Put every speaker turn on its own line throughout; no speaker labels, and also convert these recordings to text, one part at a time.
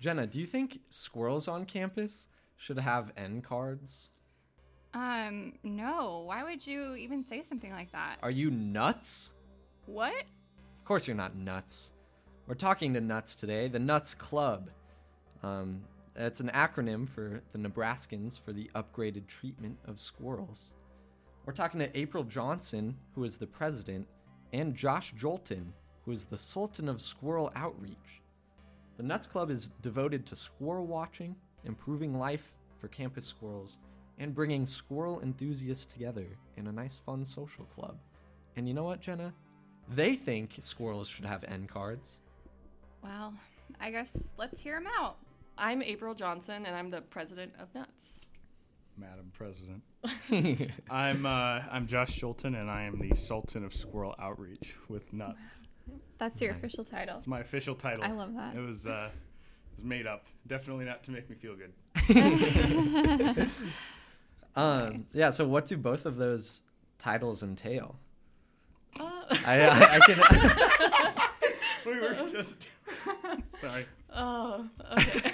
Jenna, do you think squirrels on campus should have N cards?
Um, no. Why would you even say something like that?
Are you nuts?
What?
Of course you're not nuts. We're talking to Nuts today, the Nuts Club. Um, it's an acronym for the Nebraskans for the upgraded treatment of squirrels. We're talking to April Johnson, who is the president, and Josh Jolton, who is the Sultan of Squirrel Outreach. The Nuts Club is devoted to squirrel watching, improving life for campus squirrels, and bringing squirrel enthusiasts together in a nice, fun social club. And you know what, Jenna? They think squirrels should have NCards.
Well, I guess let's hear them out.
I'm April Johnson, and I'm the president of Nuts.
Madam President. I'm uh, I'm Josh Schulten, and I am the Sultan of Squirrel Outreach with Nuts.
That's your
Nice.
official title.
It's my official title.
I love that.
It was uh, it was made up. Definitely not to make me feel good.
Um, yeah, so what do both of those titles entail?
Uh,
I, I, I can.
We were just sorry.
Oh, okay.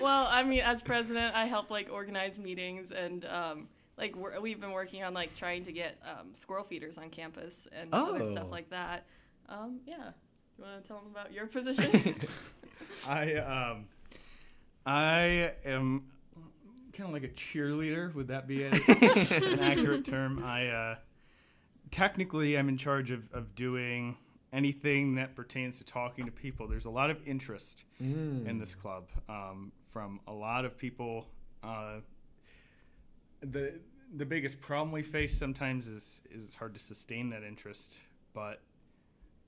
well, I mean, as president, I help like organize meetings and um, like we're, we've been working on like trying to get um, squirrel feeders on campus and other stuff
Oh.
like that. Um, yeah, you want to tell them about your position?
I um, I am kind of like a cheerleader. Would that be a, an accurate term? I uh, technically I'm in charge of, of doing anything that pertains to talking to people. There's a lot of interest
Mm.
in this club um, from a lot of people. Uh, the the biggest problem we face sometimes is is it's hard to sustain that interest, but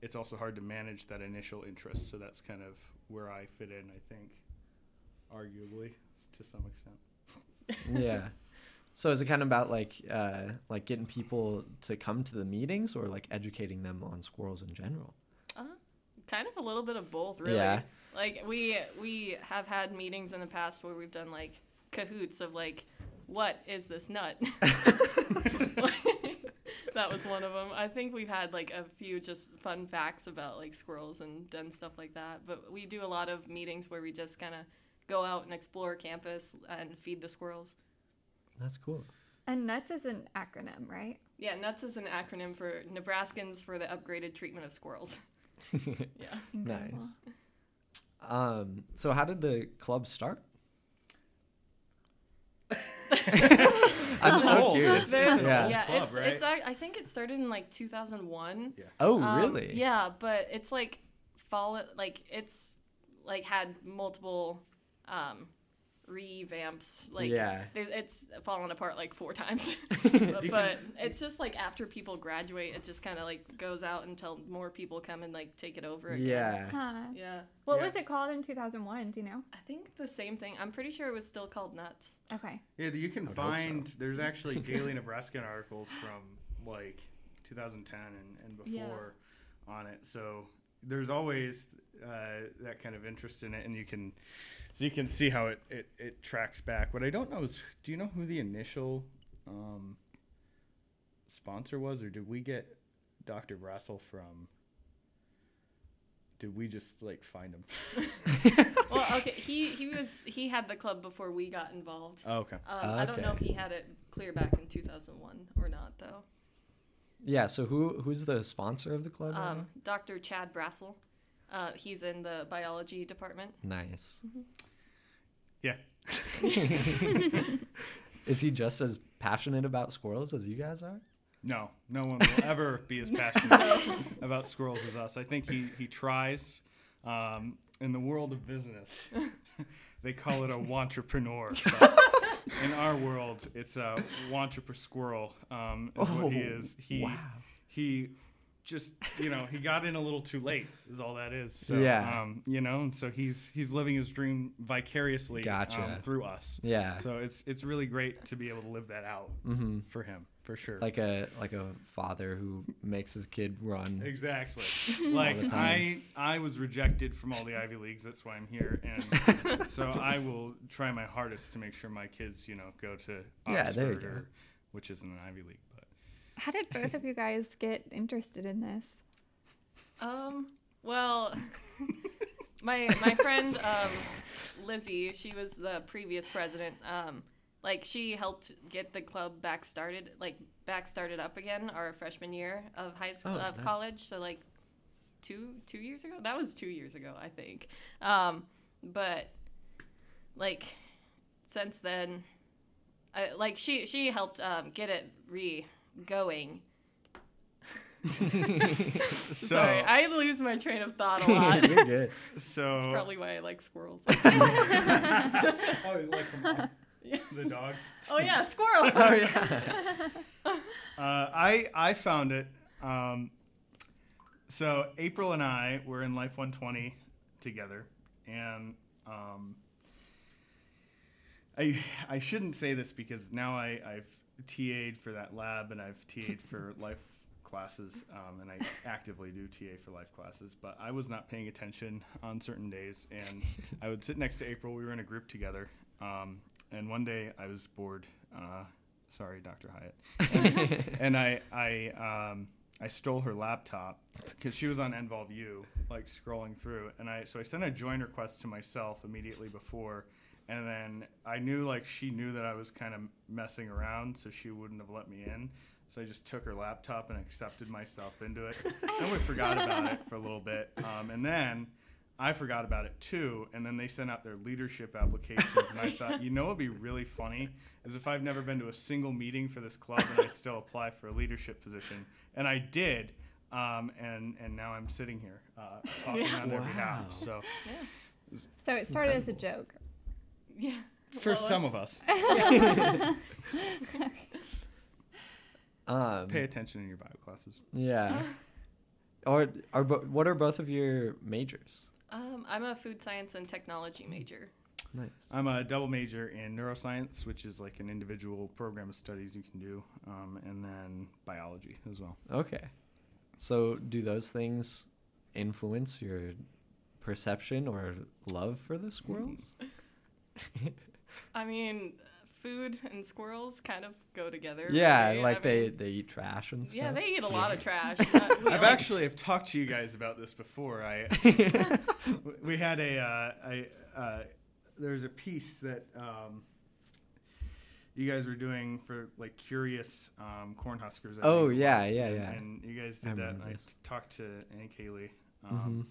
it's also hard to manage that initial interest. So that's kind of where I fit in, I think, arguably to some extent.
yeah. So is it kind of about like uh, like getting people to come to the meetings or like educating them on squirrels in general?
uh, kind of a little bit of both, really.
Yeah.
Like we we have had meetings in the past where we've done like Kahoots of like, what is this nut? that was one of them. I think we've had like a few just fun facts about like squirrels and done stuff like that. But we do a lot of meetings where we just kind of go out and explore campus and feed the squirrels.
That's cool.
And NUTS is an acronym, right?
Yeah, NUTS is an acronym for Nebraskans for the Upgraded Treatment of Squirrels. Yeah.
nice. Um, so how did the club start? I'm so
old.
curious.
There's-
Yeah.
yeah,
Club,
it's
right?
it's I I think it started in like 2001.
Oh,
Um,
really?
Yeah, but it's like follow like it's like had multiple um revamps like
Yeah.
it's fallen apart like four times but,
can-
but it's just like after people graduate it just kind of like goes out until more people come and like take it over again.
Yeah.
Huh.
yeah
What
Yeah.
was it called in 2001? Do you know?
i think the same thing i'm pretty sure it was still called nuts
Okay.
Yeah, you can
would hope so.
find there's actually Daily Nebraskan articles from like 2010 and, and
Yeah.
before on it. So there's always uh, that kind of interest in it, and you can so you can see how it, it, it tracks back. What I don't know is, do you know who the initial um, sponsor was, or did we get Dr. Brassel from? Did we just like find him?
well okay he he was he had the club before we got involved
oh, okay.
um, i don't know if he had it clear back in 2001 or not though
Yeah. So who who's the sponsor of the club? right
um, Dr. Chad Brassel. Uh, he's in the biology department.
now? Nice.
Yeah.
Is he just as passionate about squirrels as you guys are?
No, no one will ever be as passionate about squirrels as us. I think he he tries. Um, in the world of business, they call it a entrepreneur. In our world, it's a wantrepreneur squirrel. Um, is what he
Oh,
is. He
wow.
he just you know he got in a little too late. Is all that is. So,
Yeah.
Um, you know, and so he's he's living his dream vicariously
Gotcha.
um, through us.
Yeah.
So it's it's really great to be able to live that out
hmm
for him for sure.
Like a like a father who makes his kid run.
Exactly. Like I. I was rejected from all the Ivy leagues. That's why I'm here, and so I will try my hardest to make sure my kids, you know, go to Oxford,
Yeah, there you go.
or, which isn't an Ivy league. But
How did both of you guys get interested in this?
Um, well, my my friend um, Lizzie, she was the previous president. Um, like she helped get the club back started, like back started up again our freshman year of high school
Oh,
of
nice.
college. So like two two years ago. That was two years ago, I think. Um, but like since then, I, like she she helped um, get it re going.
So,
Sorry, I lose my train of thought a lot.
You're good.
so
That's probably why I like squirrels.
oh, you like the mom,
Yeah.
the dog.
oh yeah, squirrel.
Oh yeah.
Uh, I I found it. Um, so April and I were in Life 120 together, and um, I I shouldn't say this because now I I've TA'd for that lab and I've TA'd for life classes, um, and I actively do TA for life classes. But I was not paying attention on certain days, and I would sit next to April. We were in a group together, um, and one day I was bored. Uh, sorry, Dr. Hyatt and I I um I stole her laptop because she was on NvolveU, like scrolling through, and I so I sent a join request to myself immediately before, and then I knew like she knew that I was kind of messing around, so she wouldn't have let me in. So I just took her laptop and accepted myself into it. and we forgot about it for a little bit, um, and then. I forgot about it too, and then they sent out their leadership applications, and I thought, you know, what'd be really funny is if I've never been to a single meeting for this club and I still apply for a leadership position, and I did, um, and and now I'm sitting here uh, talking on their behalf.
Wow.
So
So it started as a joke.
Yeah.
for
Well,
some of us,
Um,
pay attention in your bio classes.
yeah. Or are bo- what are both of your majors?
Um, I'm a food science and technology major.
Nice.
I'm a double major in neuroscience, which is like an individual program of studies you can do, um, and then biology as well.
Okay. So do those things influence your perception or love for the squirrels?
I mean, food and squirrels kind of go together.
yeah,
right?
like
I
they
mean,
they eat trash and stuff.
Yeah, they eat a lot of trash.
I've
like-
actually have talked to you guys about this before. I we had a uh, I, uh, there's a piece that um, you guys were doing for like curious um, cornhuskers. I
Oh, yeah,
was,
yeah,
and,
yeah.
And you guys
I
did that.
remember
And I talked to Aunt Kaylee. Um,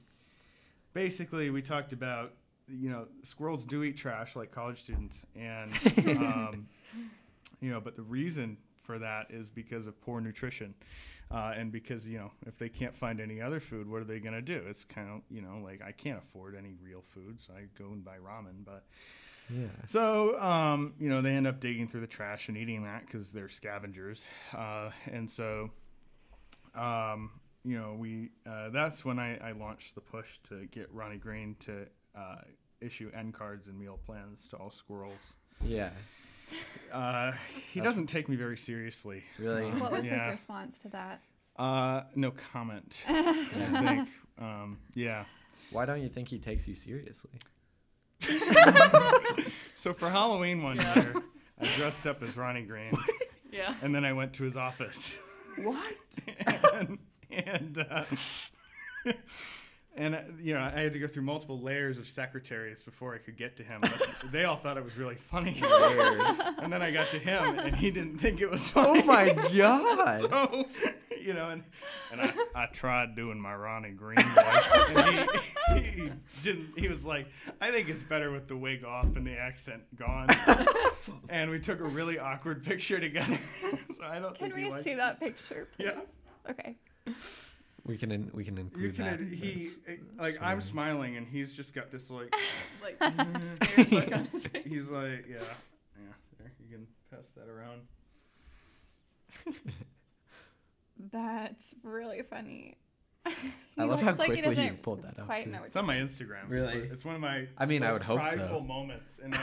Basically, we talked about you know squirrels do eat trash like college students, and um, you know, but the reason for that is because of poor nutrition. Uh, and because you know if they can't find any other food what are they going to do it's kind of you know like i can't afford any real food so i go and buy ramen but
Yeah.
so um, you know they end up digging through the trash and eating that because they're scavengers uh, and so um, you know we uh, that's when I, I launched the push to get ronnie green to uh, issue NCards and meal plans to all squirrels
Yeah.
uh, he
That's-
doesn't take me very seriously.
Really?
Um,
What was
yeah.
his response to that?
Uh, no comment. I think. Um, yeah.
Why don't you think he takes you seriously?
So for Halloween one
Yeah.
year, I dressed up as Ronnie Green,
yeah.
and then I went to his office.
What?
and and, uh, and uh, you know, I had to go through multiple layers of secretaries before I could get to him. But they all thought it was really funny. And then I got to him, and he didn't think it was funny.
Oh my god.
so, you know, and, and I, I tried doing my Ronnie Green voice, and he, he didn't. He was like, "I think it's better with the wig off and the accent gone." and we took a really awkward picture together. so I don't
Can
think
we
liked
see that picture? Please? Yeah. Okay.
We can in, we can include
You can.
that.
he
That's-
like
that's
I'm smiling, and he's just got this like.
Like scared look on his face.
He's like, yeah, yeah. There, you can pass that around.
That's really funny.
I love
looks
how
like he
quickly you pulled that up,
Quite
too.
know
It's on my Instagram.
Really?
It's one of my.
I mean, I would hope so.
prideful moments. And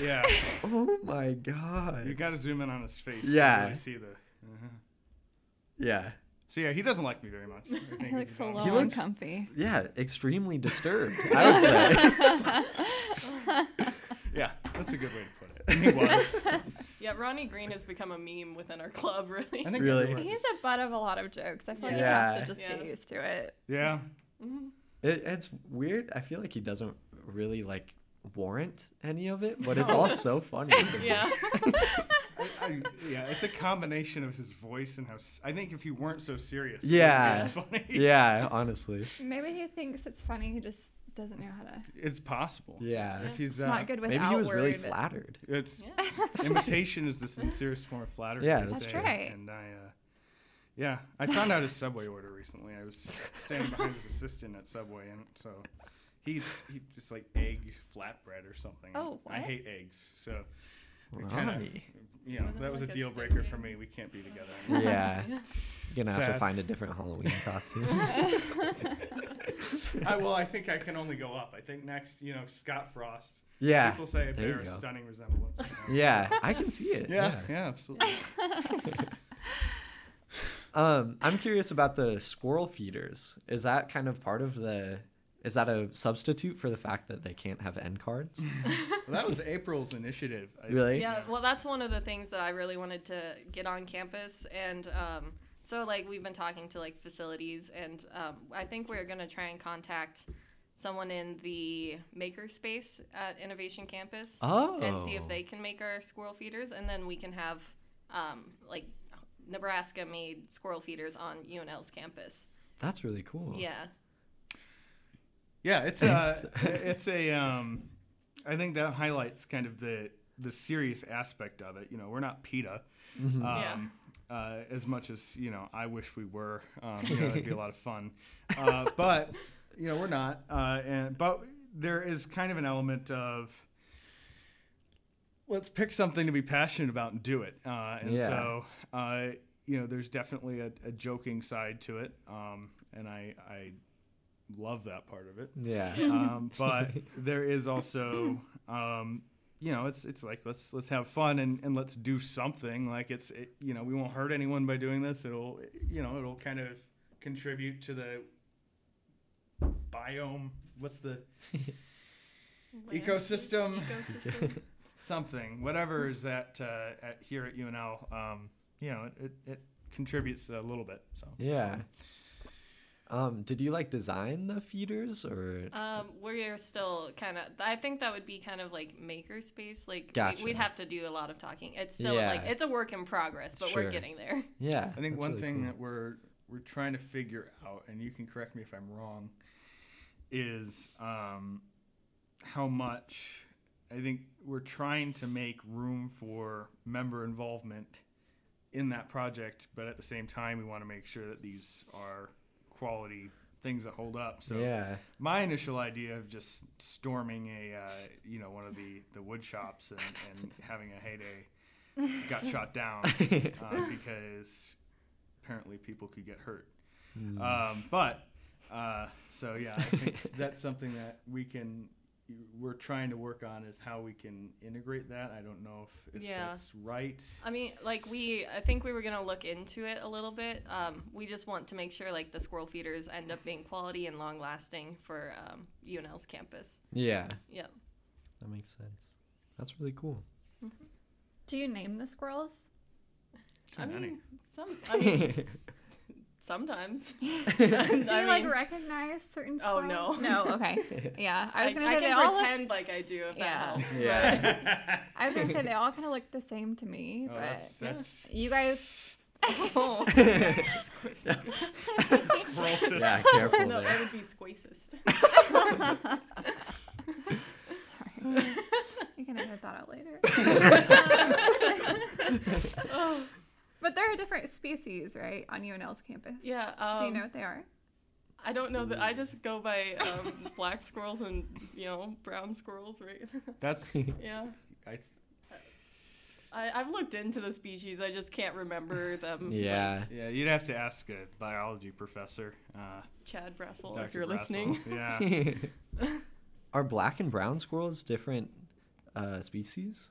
yeah,
Oh my god.
you got to zoom in on his face.
Yeah.
To really see the. uh
yeah.
So yeah, he doesn't like me very much.
He looks a
about-
little
He looks-
uncomfy.
Yeah, extremely disturbed. I would say.
Yeah, that's a good way to put it. He was.
Yeah, Ronnie Green has become a meme within our club, really.
I think
Really?
He's
is.
a butt of a lot of jokes. I feel like
Yeah.
he has to just
Yeah.
get used to it.
Yeah.
Mhm.
It, it's weird. I feel like he doesn't really like warrant any of it, but it's all so funny.
Yeah.
I, I, yeah, it's a combination of his voice and how. I think if he weren't so serious, it would be
Yeah.
as funny.
yeah, honestly.
Maybe he thinks it's funny. He just doesn't know how to.
it's possible.
Yeah.
If he's uh,
not good with
Maybe he was really
outward-
flattered.
It's
Yeah.
imitation is the sincerest form of flattery.
Yeah, that's
say,
right.
And I, uh, yeah, I found out his Subway order recently. I was standing behind his assistant at Subway, and so he's eats he just like egg flatbread or something.
Oh,
I hate eggs, so it kind of
Right.
you know
Wasn't
that was a
like a
deal
stick
breaker for me. We can't be together. anymore.
Yeah. You're gonna have to
Sad.
find a different Halloween costume.
I, well, I think I can only go up. I think next, you know, Scott Frost.
yeah.
People say
there you
bear a
go.
stunning resemblance. you know,
Yeah, I can see it.
Yeah, yeah, absolutely.
Um, I'm curious about the squirrel feeders. Is that kind of part of the? Is that a substitute for the fact that they can't have NCards?
Well, that was April's initiative. I-
Really?
Yeah, well, that's one of the things that I really wanted to get on campus, and um, so like we've been talking to like facilities, and um, I think we're gonna try and contact someone in the makerspace at Innovation Campus
Oh.
and see if they can make our squirrel feeders, and then we can have um, like Nebraska-made squirrel feeders on UNL's campus.
That's really cool.
Yeah,
Yeah, it's a it's a um I think that highlights kind of the the serious aspect of it. You know, we're not PETA.
Mhm.
Um, uh, as much as you know, I wish we were. Um, you know, it'd be a lot of fun, uh, but you know, we're not. Uh, and but there is kind of an element of let's pick something to be passionate about and do it. Uh, and
Yeah.
so, uh, you know, there's definitely a, a joking side to it, um, and I I love that part of it
Yeah.
um, but there is also um, you know it's it's like let's let's have fun and, and let's do something like it's it, you know we won't hurt anyone by doing this it'll you know it'll kind of contribute to the biome what's the Ecosystem.
Ecosystem.
something whatever is at, uh, at here at UNL um, you know it, it, it contributes a little bit so
Yeah. Um, did you like design the feeders or?
Um, we're still kind of. I think that would be kind of like makerspace. Like
Gotcha.
we, would have to do a lot of talking. It's still
Yeah.
like it's a work in progress, but
Sure.
we're getting there.
yeah.
I think one
really
thing
cool.
that we're we're trying to figure out, and you can correct me if I'm wrong, is um, how much I think we're trying to make room for member involvement in that project, but at the same time, we want to make sure that these are quality things that hold up. So
yeah.
my initial idea of just storming a uh, you know one of the the wood shops and, and having a heyday got shot down uh, because apparently people could get hurt.
Mm.
Um, but uh, so yeah, I think that's something that we can. We're trying to work on is how we can integrate that. I don't know if, if
Yeah.
that's right.
I mean, like we, I think we were gonna look into it a little bit. Um, we just want to make sure like the squirrel feeders end up being quality and long lasting for um, UNL's campus.
yeah.
Yeah.
That makes sense. That's really cool.
Do you name the squirrels?
Too
I
many.
mean, some. I mean, sometimes.
Do you
I
like
mean-
recognize certain
Oh, no.
No. Okay. Yeah. I
I,
was gonna
I
say they
can
all look.
pretend like I do if
Yeah.
that helps.
Yeah.
I was gonna say they all kind of look the same to me,
Oh,
but
that's, that's
you guys.
Oh.
squirrel
yeah. Careful
no,
there.
that would be squacist.
Sorry. you can edit that out later.
oh,
but there are different species, right, on UNL's campus.
yeah. Um,
Do you know what they are?
I don't know that. I just go by um, black squirrels and you know brown squirrels, right?
That's
yeah.
I,
I, I've looked into the species. I just can't remember them. like,
yeah.
yeah. You'd have to ask a biology professor. Uh,
Chad Bressel,
Dr.
if you're
Brassel.
listening.
Yeah.
Are black and brown squirrels different uh, species?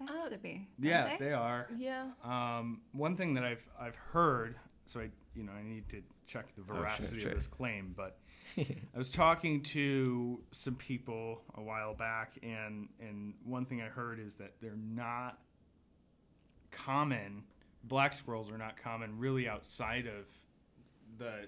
That
Uh,
has to be.
Yeah,
aren't
they are.
Yeah.
Um, one thing that I've I've heard, so I you know I need to check the
sure,
veracity
sure.
of this claim, but I was talking to some people a while back, and and one thing I heard is that they're not common. Black squirrels are not common really outside of the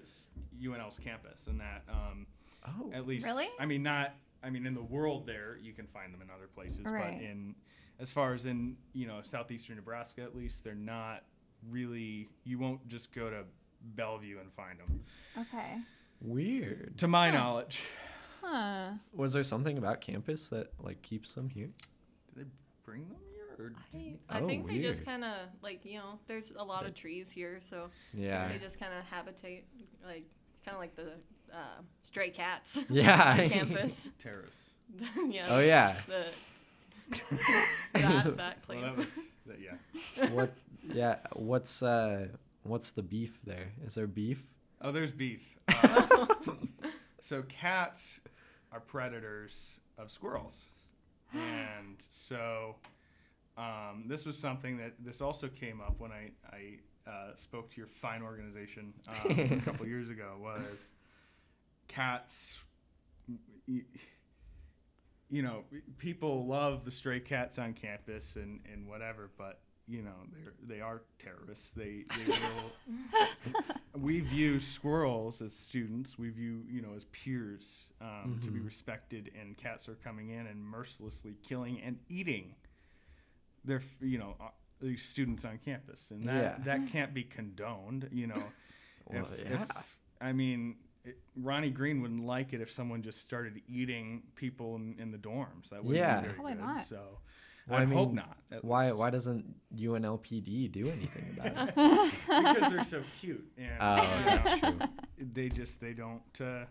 UNL's campus, and that um,
oh.
at least
Really?
I mean not I mean, in the world, there you can find them in other places,
Right.
but in as far as in you know southeastern Nebraska, at least, they're not really. You won't just go to Bellevue and find them,
Okay.
Weird.
to my
Huh.
knowledge.
Huh.
Was there something about campus that like keeps them here?
Did they bring them here? Or
I, I
Oh,
think they just kind of like you know, there's a lot of trees here, so
Yeah.
they just kind of habitate like kind of like the uh, stray cats
Yeah.
campus.
terrace?
yeah.
Oh yeah.
The that that claim.
Well, that was that, yeah.
what? Yeah. What's uh? What's the beef there? Is there beef?
Oh, there's beef. Uh, so cats are predators of squirrels, and so um, this was something that this also came up when I I uh, spoke to your fine organization um, a couple years ago. Was cats? y- You know, people love the stray cats on campus and, and whatever, but you know they they are terrorists. They they will we view squirrels as students. We view, you know, as peers um, to be
Mhm.
respected, and cats are coming in and mercilessly killing and eating their, f- you know, uh, these students on campus, and that
Yeah.
that can't be condoned. You know,
Well,
if,
yeah.
if I mean, it, Ronnie Green wouldn't like it if someone just started eating people in, in the dorms. That wouldn't
Yeah.
be very
Probably
good.
not.
So
Well,
I,
I
hope not.
Why?
least.
Why doesn't UNLPD do anything about it?
because they're so cute. And,
Oh,
you know,
that's true.
they just they don't uh,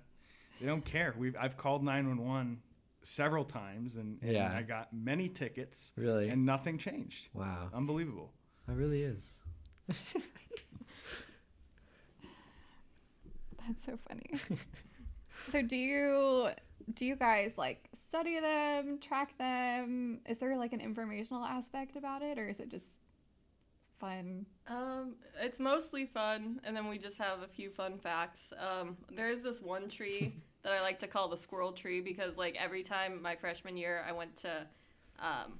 they don't care. We've I've called nine one one several times and, and
Yeah.
I got many tickets
Really?
and nothing changed.
wow.
Unbelievable.
That really is.
That's so funny. so do you do you guys like study them, track them? Is there like an informational aspect about it or is it just fun?
Um, it's mostly fun, and then we just have a few fun facts. Um, there is this one tree that I like to call the squirrel tree because, like, every time my freshman year I went to um,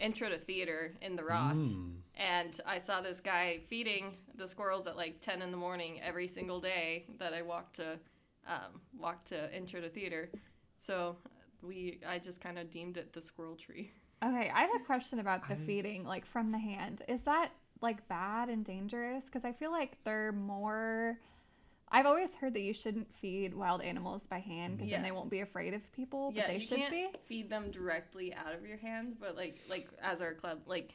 intro to theater in the Ross,
Mm.
and I saw this guy feeding the squirrels at like 10 in the morning every single day that I walked to um, walked to intro to theater. So we, I just kind of deemed it the squirrel tree.
Okay, I have a question about the
I-
feeding like from the hand. Is that like bad and dangerous? Because I feel like they're more. I've always heard that you shouldn't feed wild animals by hand because
Yeah.
then they won't be afraid of people, but
yeah,
they
you
should
can't
be.
feed them directly out of your hands, but like like as our club, like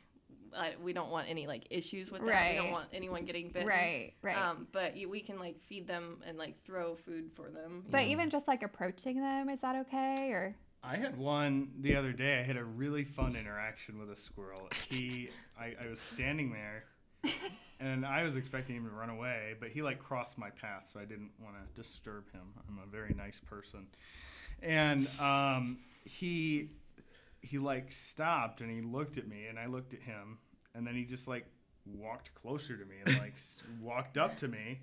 I, we don't want any like issues with that. We don't want anyone getting bitten.
Right, right.
Um, but you, we can like feed them and like throw food for them.
but even just like approaching them, is that okay? Or
I had one the other day. I had a really fun interaction with a squirrel. He, I, I was standing there, and I was expecting him to run away, but he like crossed my path, so I didn't want to disturb him. I'm a very nice person, and um, he, he like stopped and he looked at me, and I looked at him, and then he just like walked closer to me and like walked up to me,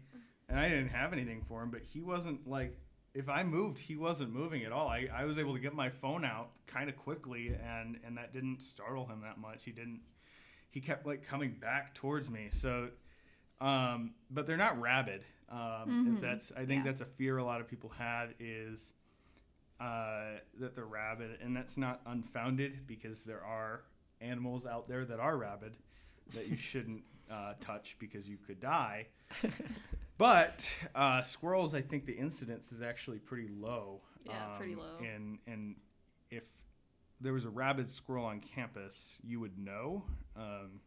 and I didn't have anything for him, but he wasn't like if I moved, he wasn't moving at all. I, I was able to get my phone out kind of quickly, and and that didn't startle him that much. He didn't. He kept like coming back towards me. So, um, but they're not rabid. Um,
Mhm.
If that's, I think
Yeah.
that's a fear a lot of people have is uh, that they're rabid, and that's not unfounded because there are animals out there that are rabid that you shouldn't uh, touch because you could die. But uh, squirrels, I think the incidence is actually pretty low.
Yeah, pretty low.
And and if there was a rabid squirrel on campus, you would know um,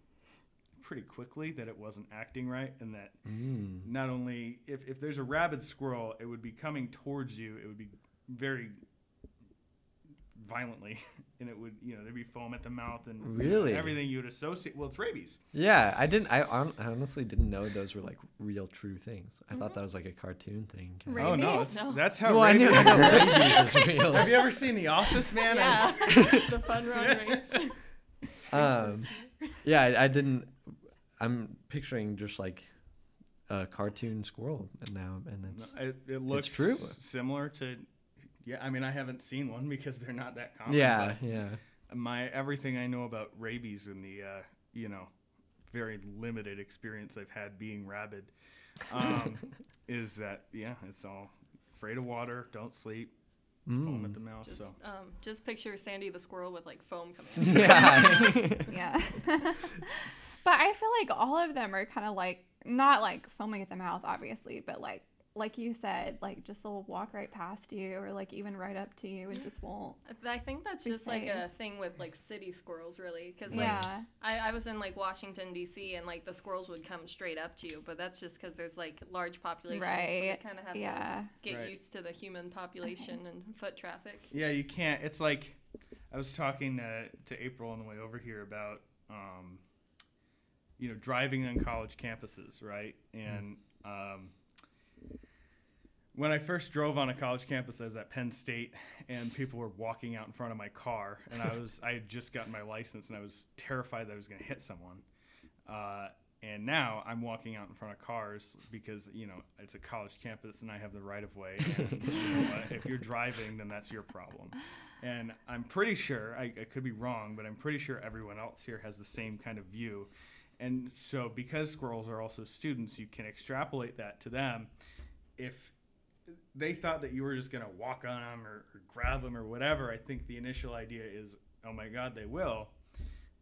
pretty quickly that it wasn't acting right, and that
Mm.
not only if if there's a rabid squirrel, it would be coming towards you. It would be very violently, and it would you know there'd be foam at the mouth and you know, everything you would associate. Well, it's rabies.
Yeah, I didn't. I, hon- honestly didn't know those were like real, true things. I thought that was like a cartoon thing.
Rabies?
Oh no, it's,
No.
that's how.
No, I knew,
rabies-
I know rabies is real.
Have you ever seen The Office, man?
yeah, the fun run race.
Um, yeah, I, I didn't. I'm picturing just like a cartoon squirrel and now, and it's
it, it looks
true.
similar to. Yeah, I mean, I haven't seen one because they're not that common.
yeah, yeah.
my everything I know about rabies and the uh, you know very limited experience I've had being rabid um, is that yeah, it's all afraid of water, don't sleep, foam
Mm.
at the mouth.
Just
so
um, just picture Sandy the squirrel with like foam coming. out.
Yeah.
Yeah. but I feel like all of them are kind of like not like foaming at the mouth, obviously, but like like you said, like just they'll walk right past you or like even right up to you and just won't.
I think that's
Big
just like a thing with like city squirrels, really, because like
yeah.
I, I was in like Washington D.C. and like the squirrels would come straight up to you, but that's just because there's like large populations, so they kind of have
Yeah.
to get
Right.
used to the human population and foot traffic.
yeah, you can't. It's like I was talking to, to April on the way over here about um, you know driving on college campuses, right? And um, when I first drove on a college campus, I was at Penn State, and people were walking out in front of my car, and I was I had just gotten my license, and I was terrified that I was going to hit someone. Uh, and now I'm walking out in front of cars because you know it's a college campus, and I have the right of way. And, you know if you're driving, then that's your problem. And I'm pretty sure I, I could be wrong, but I'm pretty sure everyone else here has the same kind of view. And so, because squirrels are also students, you can extrapolate that to them. If they thought that you were just going to walk on them or, or grab them or whatever, I think the initial idea is, oh my God, they will.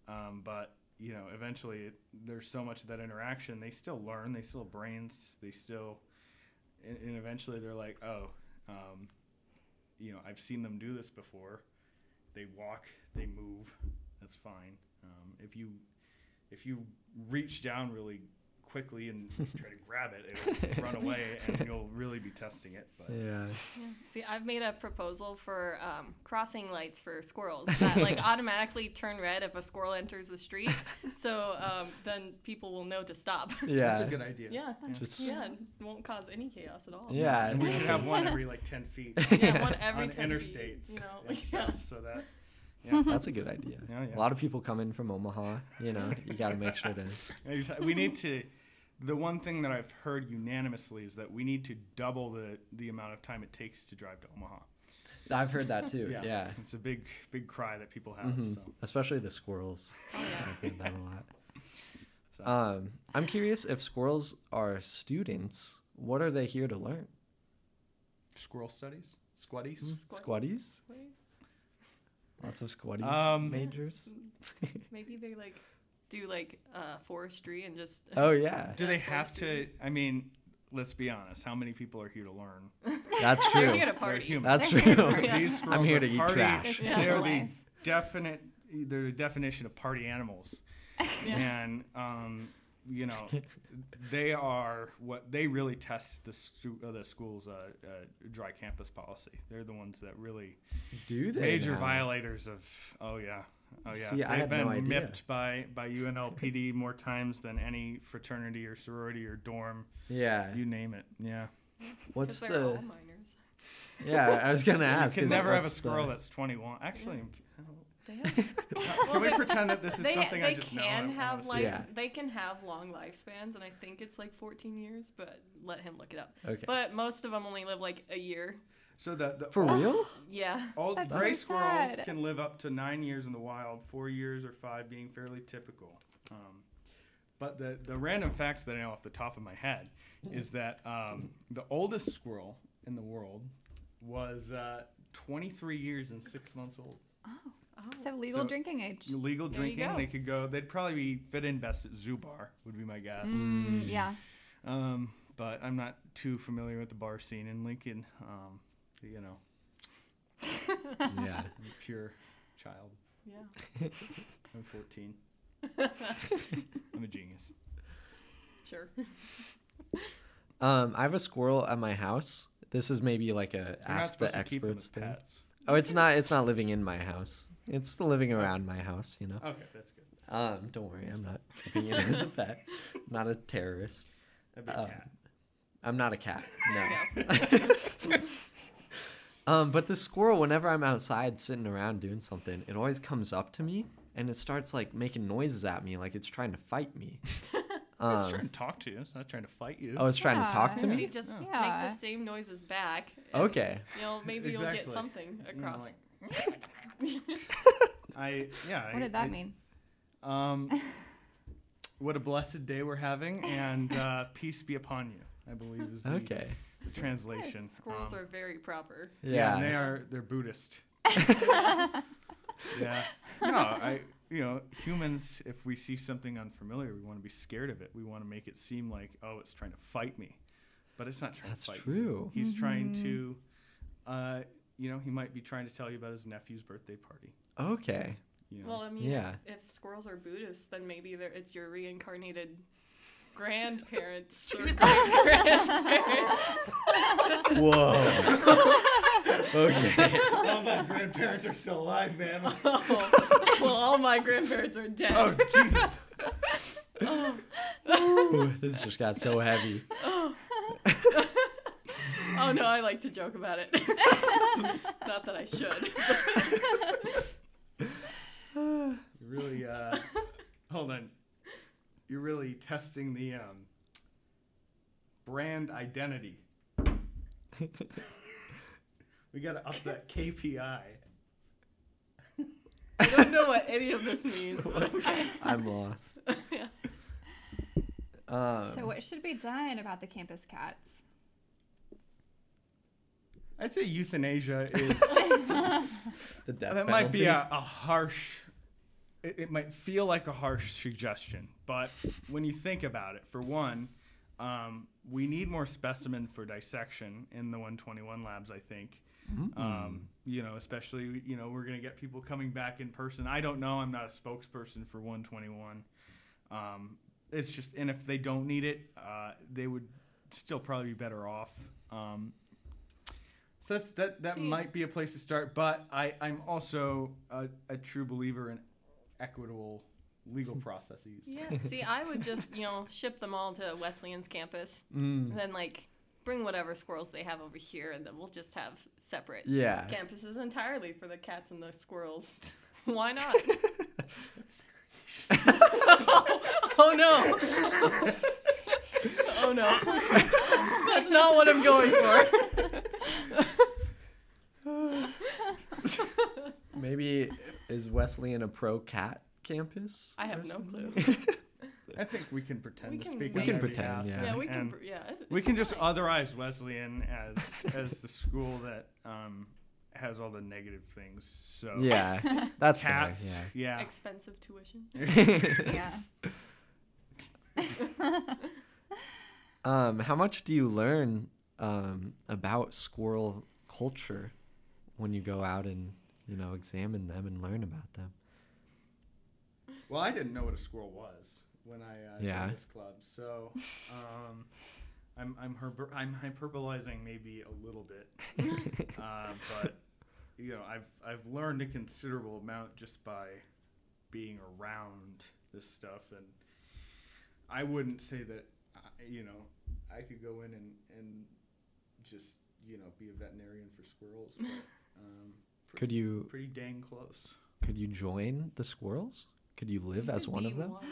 Um, but you know, eventually, it, there's so much of that interaction. They still learn. They still brains. They still, and, and eventually, they're like, oh, um, you know, I've seen them do this before. They walk. They move. That's fine. Um, if you if you reach down really quickly and try to grab it, it'll run away, and you'll really be testing it. But
yeah.
Yeah. See, I've made a proposal for um, crossing lights for squirrels that like automatically turn red if a squirrel enters the street, so um, then people will know to stop.
Yeah.
that's a good idea.
Yeah.
Just
Yeah, it won't cause any chaos at all.
yeah.
and we should have one every like ten feet
Yeah, one every
on
10 feet,
interstates.
you know. Yeah.
stuff, so that yeah.
That's a good idea.
Yeah, yeah.
A lot of people come in from Omaha. You know, you got to make sure to.
we need to. The one thing that I've heard unanimously is that we need to double the the amount of time it takes to drive to Omaha.
I've heard that too. Yeah.
it's a big big cry that people have.
Mhm.
So,
Especially the squirrels.
Oh, yeah.
I've heard that a lot.
so.
Um, I'm curious if squirrels are students. What are they here to learn?
squirrel studies, squatties.
Squat-
Squatties? Lots of squatties
Um,
majors.
Maybe they like do like uh, forestry and just.
Oh yeah,
Do they have to? I mean, let's be honest. How many people are here to learn?
that's
They're
true.
here to
They're
party.
human.
That's true.
here for-
Yeah.
These
here
are
to eat
party-
trash.
Yeah.
They're the definite, they're the definition of party animals.
Yeah.
and um, you know they are what they really test the stu- uh, the school's uh, uh, dry campus policy. They're the ones that really
Do they?
major
now?
violators of. Oh yeah, oh yeah.
See, I
They've
had
been
no idea.
mipped by by UNLPD more times than any fraternity or sorority or dorm.
Yeah.
You name it. Yeah.
What's the?
all minors.
Yeah, I was gonna ask.
You
ask.
can
'cause
never have a squirrel
the-
that's 21. Actually,
They have,
can we pretend that this is
they,
something
they
I just know?
can
I
have like?
Yeah.
they can have long lifespans, and I think it's like 14 years. But let him look it up.
Okay.
But most of them only live like a year.
So the, the
For real?
Yeah.
All
That's
gray
so
squirrels
sad.
can live up to nine years in the wild, four years or five being fairly typical. Um, but the, the random fact that I know off the top of my head is that um, the oldest squirrel in the world was uh, 23 years and six months old.
Oh.
So legal
So-
drinking age.
Legal
There
drinking, they could go. They'd probably be fit in best at Zoo Bar, would be my guess.
Mm, yeah.
Um, but I'm not too familiar with the bar scene in Lincoln. Um, you know,
Yeah.
I'm a pure child.
Yeah.
I'm 14. I'm a genius.
Sure.
Um, I have a squirrel at my house. This is maybe like a
You're not
ask the
supposed to keep them
experts
as
thing.
pets.
Oh, it's not. It's not living in my house. It's the living around my house. You know.
Okay, that's good.
Um, don't worry. I'm not keeping it as a pet. not a terrorist.
A big
Um,
cat.
I'm not a cat. No. Um, but the squirrel, whenever I'm outside sitting around doing something, it always comes up to me and it starts like making noises at me, like it's trying to fight me.
it's
Um,
trying to talk to you. It's not trying to fight you.
oh, it's trying to talk to me.
you just
Yeah.
make the same noises back. and,
Okay.
You know, maybe you'll get
Exactly.
something
You know,
across.
like- I yeah.
What
I-
did that
I-
mean?
Um, what a blessed day we're having, and uh, peace be upon you. I believe is the,
Okay.
The translation.
Squirrels
Um,
are very proper.
yeah, and they are they're Buddhist. yeah. No, I you know, humans if we see something unfamiliar, we want to be scared of it. We want to make it seem like, oh, it's trying to fight me. But it's not trying
That's
to fight
true.
you. He's trying
Mhm.
to uh you know, he might be trying to tell you about his nephew's birthday party.
Okay.
You know?
Well, I mean,
Yeah.
if, if squirrels are Buddhists, then maybe it's your reincarnated grandparents great grandparents.
Whoa. okay.
all my grandparents are still alive, man.
oh, well, all my grandparents are dead.
oh Jesus.
Oh.
Ooh, this just got so heavy.
Oh. Oh, no, I like to joke about it. Not that I should.
You're really uh hold on. You're really testing the um brand identity. we gotta up that KPI.
I don't know what any of this means, but okay.
I'm lost.
yeah.
Um,
so what should be done about the campus cats?
I'd say euthanasia is
the death
that might be a, a harsh it, it might feel like a harsh suggestion but when you think about it for one um, we need more specimen for dissection in the 121 labs i think. Um, you know especially you know we're going to get people coming back in person. I don't know. I'm not a spokesperson for 121 um, it's just and if they don't need it uh, they would still probably be better off. Um, so that's that. That
See-
might be a place to start, but I I'm also a, a true believer in equitable legal processes.
Yeah. See, I would just, you know, ship them all to Wesleyan's campus
Mm,
and then, like, bring whatever squirrels they have over here, and then we'll just have separate
yeah.
campuses entirely for the cats and the squirrels. Why not? oh no. oh no. That's not what I'm going for.
Maybe is Wesleyan a pro cat campus?
I have no clue.
I think we can pretend
We
to
can-
speak.
we
on
can
their
pretend,
behalf,
yeah.
Yeah, we can.
and
pr- Yeah. it's-
we
it's
can just
fine.
otherize Wesleyan as as the school that um, has all the negative things. So
Yeah, that's
cats.
fair.
Yeah.
expensive tuition.
Yeah.
Yeah.
um, how much do you learn um, about squirrel culture when you go out and you know examine them and learn about them?
Well, I didn't know what a squirrel was when I uh,
Yeah.
joined this club, so um, I'm I'm herb- I'm hyperbolizing maybe a little bit, uh, but you know I've I've learned a considerable amount just by being around this stuff, and I wouldn't say that I- you know I could go in and and just you know be a veterinarian for squirrels, but um, pre-
Could you
pretty dang close.
could you join the squirrels? Could you live
You
as
could
one
be
of them?
One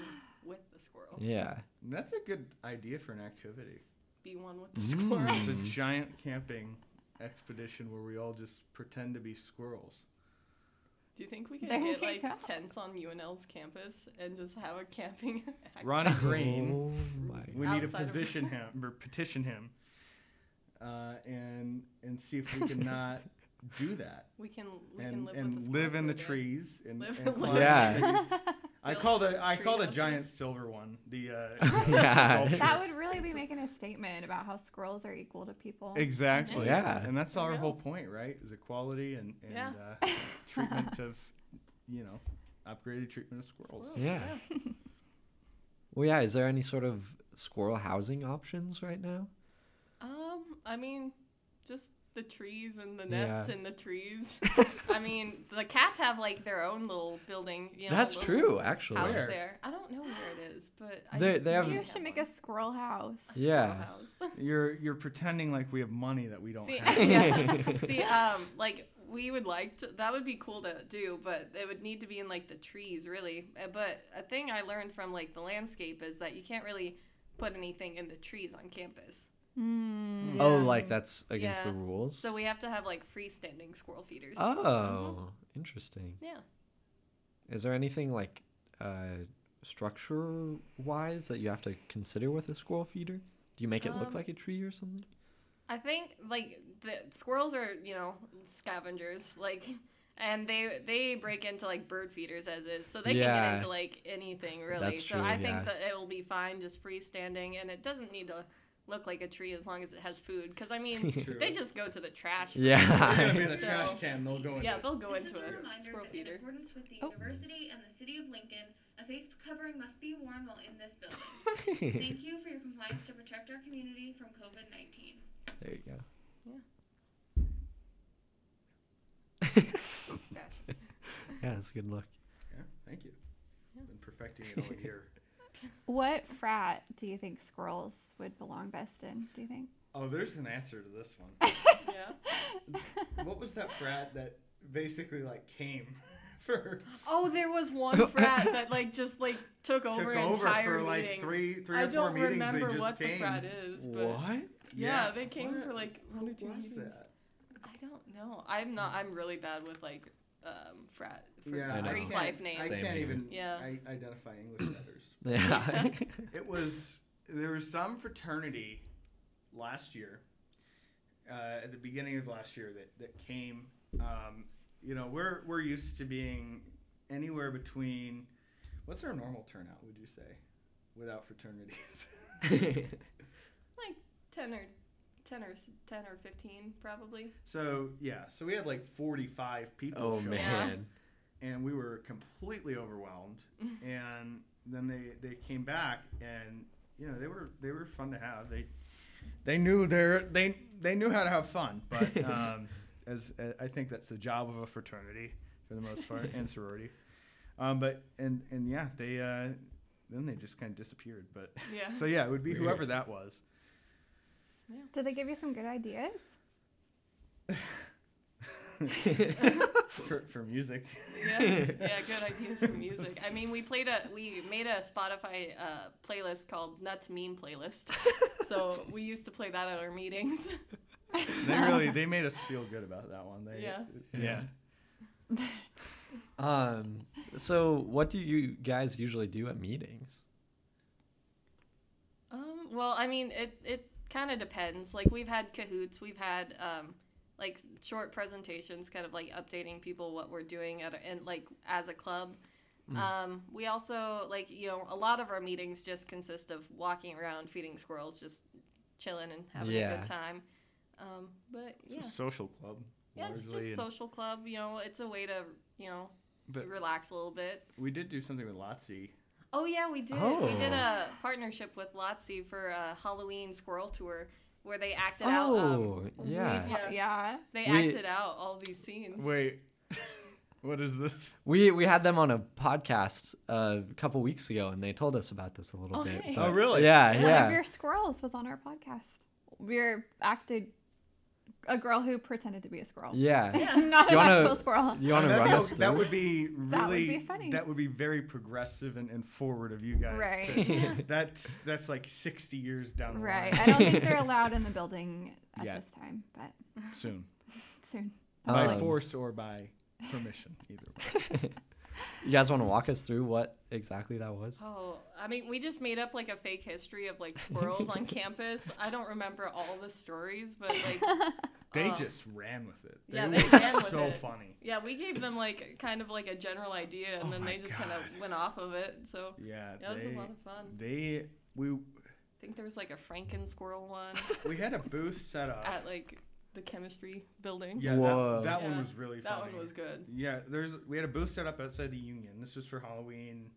with the squirrel.
Yeah.
That's a good idea for an activity.
Be one with the
Mm.
squirrel.
It's a giant camping expedition where we all just pretend to be squirrels.
Do you think we could
There
get like
go.
tents on UNL's campus and just have a camping?
Ronnie Green,
Oh my
we need to
Outside of-
position him or petition him, uh, and and see if we can not do that
We can we can
and
live
and
with the
live in the
day.
trees and,
Live-
and
live
Yeah.
I call the I call the giant silver one the uh,
Yeah.
that would really be making a statement about how squirrels are equal to people.
Exactly.
Yeah.
And that's our whole point, right? Is equality and, and
Yeah.
uh, treatment of, you know, upgraded treatment of squirrels.
Squirrels,
Yeah. Well, yeah. Is there any sort of squirrel housing options right now?
Um, I mean, just the trees and the
Yeah.
nests in the trees. I mean, the cats have like their own little building. You know,
That's true, actually.
House there. I don't know where it is, but I
They- they have-
maybe
You
we
should make
one.
a squirrel house.
A squirrel
Yeah.
house.
You're you're pretending like we have money that we don't
See,
have.
yeah. See, um, like we would like to. That would be cool to do, but it would need to be in like the trees, really. Uh, But a thing I learned from like the landscape is that you can't really put anything in the trees on campus.
Mm.
Oh,
Yeah.
like that's against the rules.
So we have to have like freestanding squirrel feeders.
oh, interesting.
Yeah.
Is there anything like uh, structure wise that you have to consider with a squirrel feeder? Do you make it look
Um,
like a tree or something?
I think like the squirrels are you know scavengers like. And they they break into like bird feeders as is, so they can get into like anything really.
That's
so
true,
I think that it will be fine just freestanding, and it doesn't need to look like a tree as long as it has food. Because I mean,
True.
they just go to the trash. for
Yeah.
food.
They're gonna be in a
So-
trash can. They'll go into.
Yeah, they'll go
Just
into
as
a squirrel feeder.
In accordance with the
Oh.
university and the city of Lincoln, a face covering must be worn while in this building. Thank you for your compliance to protect our community from COVID 19.
there you go.
Yeah.
Yeah, that's a good look.
Yeah, thank you. Been perfecting it all year.
What frat do you think squirrels would belong best in? Do you think?
Oh, there's an answer to this one.
Yeah.
what was that frat that basically like came for
Oh, there was one frat that like just like took
took
over an
over
entire
for like
meeting.
three three
I
or 4
don't
meetings
remember
they just
what
came.
the frat is, but
What?
Yeah, they came
what-
for, like, one or
who
two
was
meetings.
that?
I don't know. I'm not. I'm really bad with like um, frat for
Yeah,
I.
Greek
can't-
life names.
I can't
here.
even
Yeah.
I, identify English letters.
Yeah.
It was there was some fraternity last year, uh, at the beginning of last year that that came. Um, you know, we're we're used to being anywhere between. What's our normal turnout? Would you say, without fraternities?
like ten or ten or ten or fifteen probably.
so yeah, so we had like forty five people.
oh
show up.
man.
and we were completely overwhelmed. and then they they came back, and you know they were they were fun to have. They they knew their they they knew how to have fun, but um, as uh, I think that's the job of a fraternity for the most part and sorority. Um, but and and yeah, they uh, then they just kind of disappeared. But
Yeah.
so yeah, it would be
Weird.
whoever that was.
Did they give you some good ideas?
for, for music.
Yeah, yeah, good ideas for music. I mean, we played a we made a Spotify uh, playlist called Nuts Meme Playlist. So we used to play that at our meetings.
They really they made us feel good about that one. They,
Yeah.
yeah.
Um. So, what do you guys usually do at meetings?
Um, well, I mean, it it kind of depends. Like we've had Kahoots, we've had um, like short presentations, kind of like updating people what we're doing at a, and like as a club. Um, we also like you know a lot of our meetings just consist of walking around, feeding squirrels, just chilling and having a good time. Um, but
It's
yeah,
a social club.
yeah, it's just
and-
social club. You know, it's a way to you know
But
relax a little bit.
we did do something with Lotsie.
Oh yeah, we did. We did
Oh.
a partnership with Lotsie for a Halloween squirrel tour where they acted out. Um,
Oh, yeah.
We-
Yeah.
yeah.
they
We-
acted out all these scenes.
Wait, what is this?
We we had them on a podcast uh, a couple weeks ago, and they told us about this a little
Oh,
bit.
hey.
but-
Oh, really?
Yeah,
One
yeah.
of your squirrels was on our podcast. We're acted a girl who pretended to be a squirrel.
Yeah.
Not an
wanna-
actual squirrel.
You want to
that,
run us through?
that would be really.
That would
really
be funny.
that would be very progressive and, and forward of you guys.
Right.
to- that's that's like sixty years down the
Right.
line.
I don't think they're allowed in the building at
Yet.
this time, but
Soon,
soon.
by
Um,
force or by permission, either. way.
You guys want to walk us through what exactly that was?
Oh, I mean, we just made up like a fake history of like squirrels on campus. I don't remember all the stories, but like,
They
Uh,
just ran with it.
yeah,
were
they ran with
so
it.
funny.
yeah, we gave them like kind of like a general idea, and
Oh
then they just kind of went off of it. So
Yeah,
that was a lot of fun.
they we
I think there was like a Franken squirrel one
we had a booth set up.
at like the chemistry building.
yeah,
Whoa.
that, that one was really fun.
That
funny.
one was good.
Yeah, there's we had a booth set up outside the Union. This was for Halloween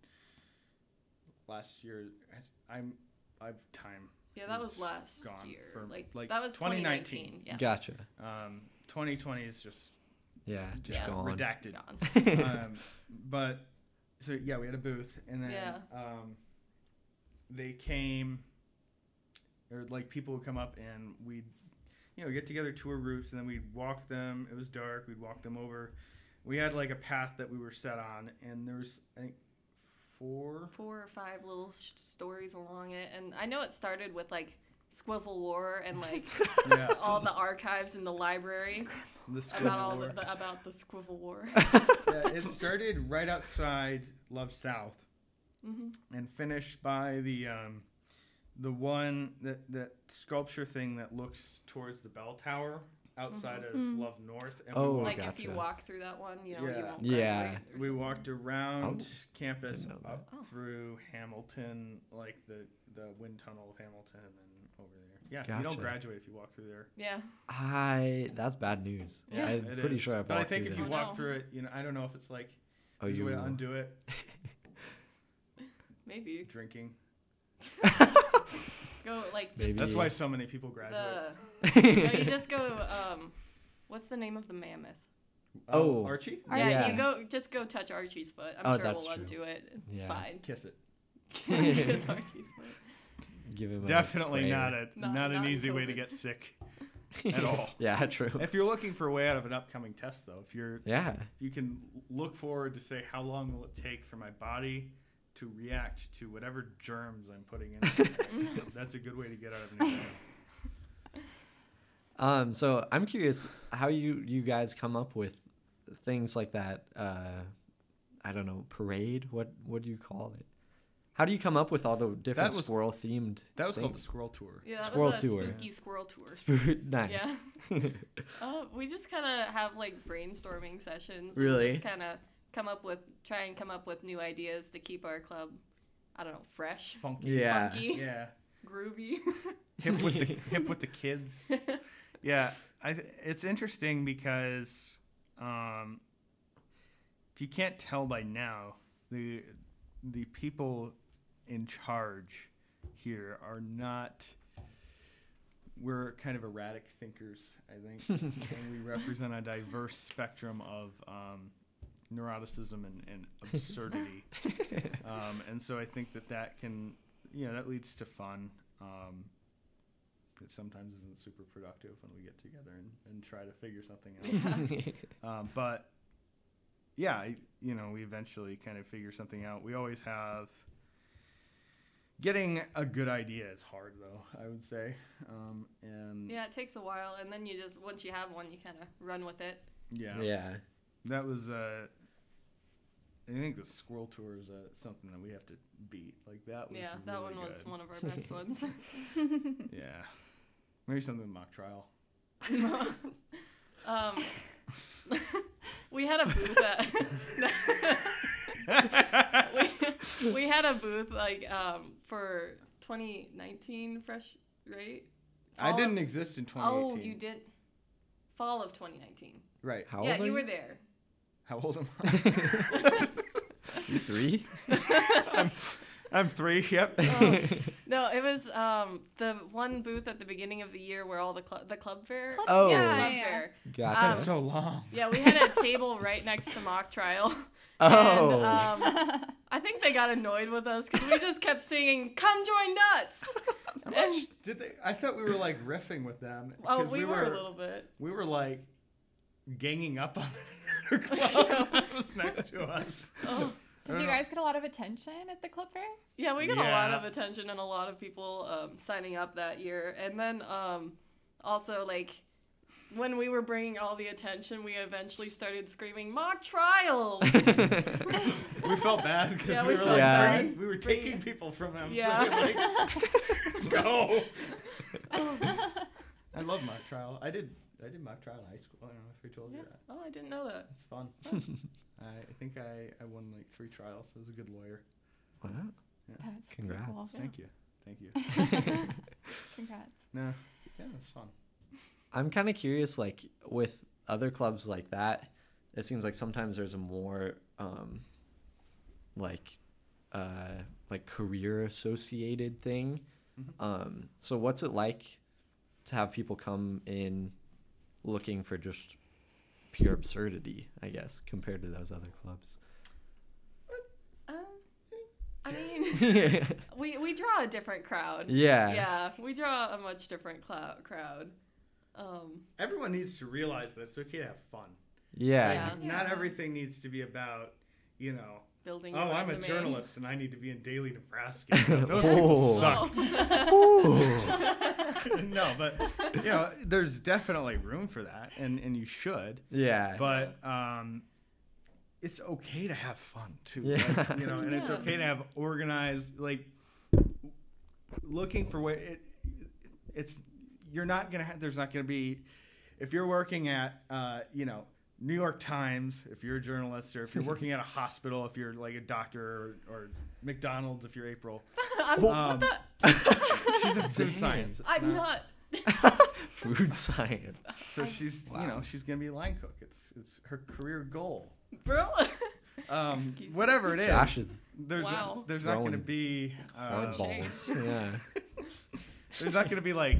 last year. I'm I've time.
Yeah, that was last
gone
year.
for,
like,
like,
that was
2019.
2019. Yeah.
Gotcha.
Um, 2020 is just
Yeah, just
Yeah.
gone.
redacted.
Gone.
um, but so yeah, we had a booth, and then
Yeah.
um, they came, or like people would come up, and we'd you know get together tour groups and then we'd walk them. It was dark. We'd walk them over. We had like a path that we were set on, and there was I think four.
Four or five little sh- stories along it, and I know it started with like Squiffle War and like
Yeah,
all the archives in the library
the
about all the, the about the Squiffle War.
Yeah, it started right outside Love South
hmm
and finished by the um, the one that that sculpture thing that looks towards the bell tower outside of
Mhm.
Love North. And
Oh,
we
like
walked,
if you walk through that one, you know, you
Yeah.
won't
Yeah.
graduate or
we walked around
Oh,
campus
didn't know that.
up
Oh.
through Hamilton, like the the wind tunnel of Hamilton, and over there. Yeah, you don't graduate if you walk through there.
Yeah.
I that's bad news.
Yeah.
I'm
It
pretty
is.
sure I've
But I think if you
there.
I
walk
know.
through it, you know, I don't know if it's like
Oh,
there's a
you
way to undo it.
Maybe.
Drinking.
Go like just
That's why so many people graduate.
the. no, you just go. Um, what's the name of the mammoth?
Oh.
Archie.
Yeah,
Yeah.
you go. Just go touch Archie's foot. I'm
Oh,
sure
that's
we'll
true.
undo it. It's
Yeah.
fine.
Kiss it.
Kiss Archie's foot.
Give him a
Definitely
prayer.
not a
Not-
not, an
not in
easy way to
COVID.
get sick at all.
yeah, true.
if you're looking for a way out of an upcoming test, though, if you're
Yeah.
if you can look forward to say how long will it take for my body to react to whatever germs I'm putting in, it, that's a good way to get out of an exam.
Um, so I'm curious how you you guys come up with things like that. Uh, I don't know, parade. What what do you call it? How do you come up with all the different
was-
squirrel themed?
That was called the squirrel tour.
Yeah, that
Squirrel
was a
tour.
spooky squirrel tour.
Spirit, nice.
Yeah. Uh, we just kind of have like brainstorming sessions. and
Really?
just kind of come up with, try and come up with new ideas to keep our club, I don't know, fresh,
Funky.
yeah.
funky,
Yeah.
groovy.
Hip with the hip with the kids. Yeah, I it's interesting because um, if you can't tell by now, the the people in charge here are not. We're kind of erratic thinkers, I think, and we represent a diverse spectrum of um, neuroticism and, and absurdity. um, and so I think that that can, you know, that leads to fun. Um, it sometimes isn't super productive when we get together and, and try to figure something out. um, but yeah, I, you know, we eventually kind of figure something out. We always have. Getting a good idea is hard, though. I would say, um, and
yeah, it takes a while, and then you just once you have one, you kind of run with it.
yeah,
yeah.
that was. Uh, I think the squirrel tour is uh, something that we have to beat. Like that was.
yeah, that
really
one was
good.
one of our best ones.
Yeah, maybe something mock trial.
um, we had a booth at. we, we had a booth like um, for 2019 fresh right.
I didn't
of-
exist in 2018.
Oh, you did. Fall of 2019.
Right.
How
yeah, you were there.
How old am I?
You three?
I'm three. Yep.
Oh, no, it was um, the one booth at the beginning of the year where all the club, the club fair.
Club-
Oh.
yeah,
club
yeah.
fair.
Gotcha.
Um,
so long.
Yeah, we had a table right next to mock trial.
oh.
And, um, I think they got annoyed with us because we just kept singing "Come join Nuts."
How
and-
much did they? I thought we were like riffing with them.
Oh,
'cause
we, were, a little bit.
We were like ganging up on another club that was next to us.
Oh,
Did
don't
you
know.
guys get a lot of attention at the club fair?
yeah, we got a lot of attention and a lot of people um, signing up that year. And then um, also like when we were bringing all the attention, we eventually started screaming "Mock trials."
We felt bad because
Yeah,
we,
we
were like
bad.
bringing- we were
Bringing-
taking people from them. so
Yeah.
like, go. I love mock trial. I did. I did mock trial in high school. I don't know if we told you
Yeah.
that.
Oh, I didn't know that.
It's fun. I, I think I, I won like three trials. I was a good lawyer.
wow.
That's pretty
Congrats.
cool.
Thank you. Thank you.
Congrats.
no. Yeah, it's fun.
I'm kind of curious, like with other clubs like that, it seems like sometimes there's a more um, like uh, like career associated thing.
Mhm.
Um, so what's it like to have people come in looking for just pure absurdity? I guess compared to those other clubs.
Um, I mean, we we draw a different crowd.
yeah.
Yeah, we draw a much different clou- crowd. Um,
Everyone needs to realize that it's okay to have fun.
Yeah.
Yeah.
Not everything needs to be about, you know,
building.
oh,
your
I'm a journalist and I need to be in Daily Nebraska. Those
Oh.
Suck. no, but you know, there's definitely room for that, and and you should.
Yeah.
But um, it's okay to have fun too.
Yeah.
Like, you know, and it's okay to have organized like. looking for what it, it's you're not gonna have there's not gonna be if you're working at uh, you know New York Times if you're a journalist or if you're working at a hospital if you're like a doctor or, or McDonald's if you're April
I'm,
Um,
what the?
she's a food
Dang.
science
I'm not.
Food science.
so she's
Wow.
you know she's gonna be a line cook it's it's her career goal
Bro.
um,
Excuse me.
whatever it is
Josh is
there's
Wow.
there's not going to be uh,
hardballs. yeah.
there's not going to be like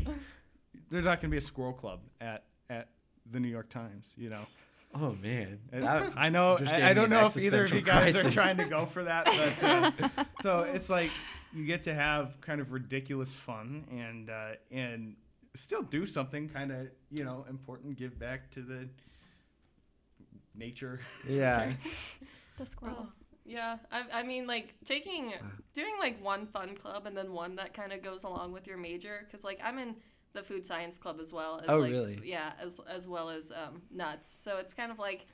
there's not going to be a squirrel club at at the New York Times, you know.
Oh man. That-
I know I, I don't know if either of you
existential
guys are trying to go for that, but uh, so it's like you get to have kind of ridiculous fun and uh, and still do something kind of you know important, give back to the nature.
yeah.
The squirrels.
Oh, yeah, I, I mean, like taking, doing like one fun club and then one that kind of goes along with your major, because like I'm in the food science club as well. As,
Oh,
like,
really?
Yeah, as as well as um, nuts. So it's kind of like,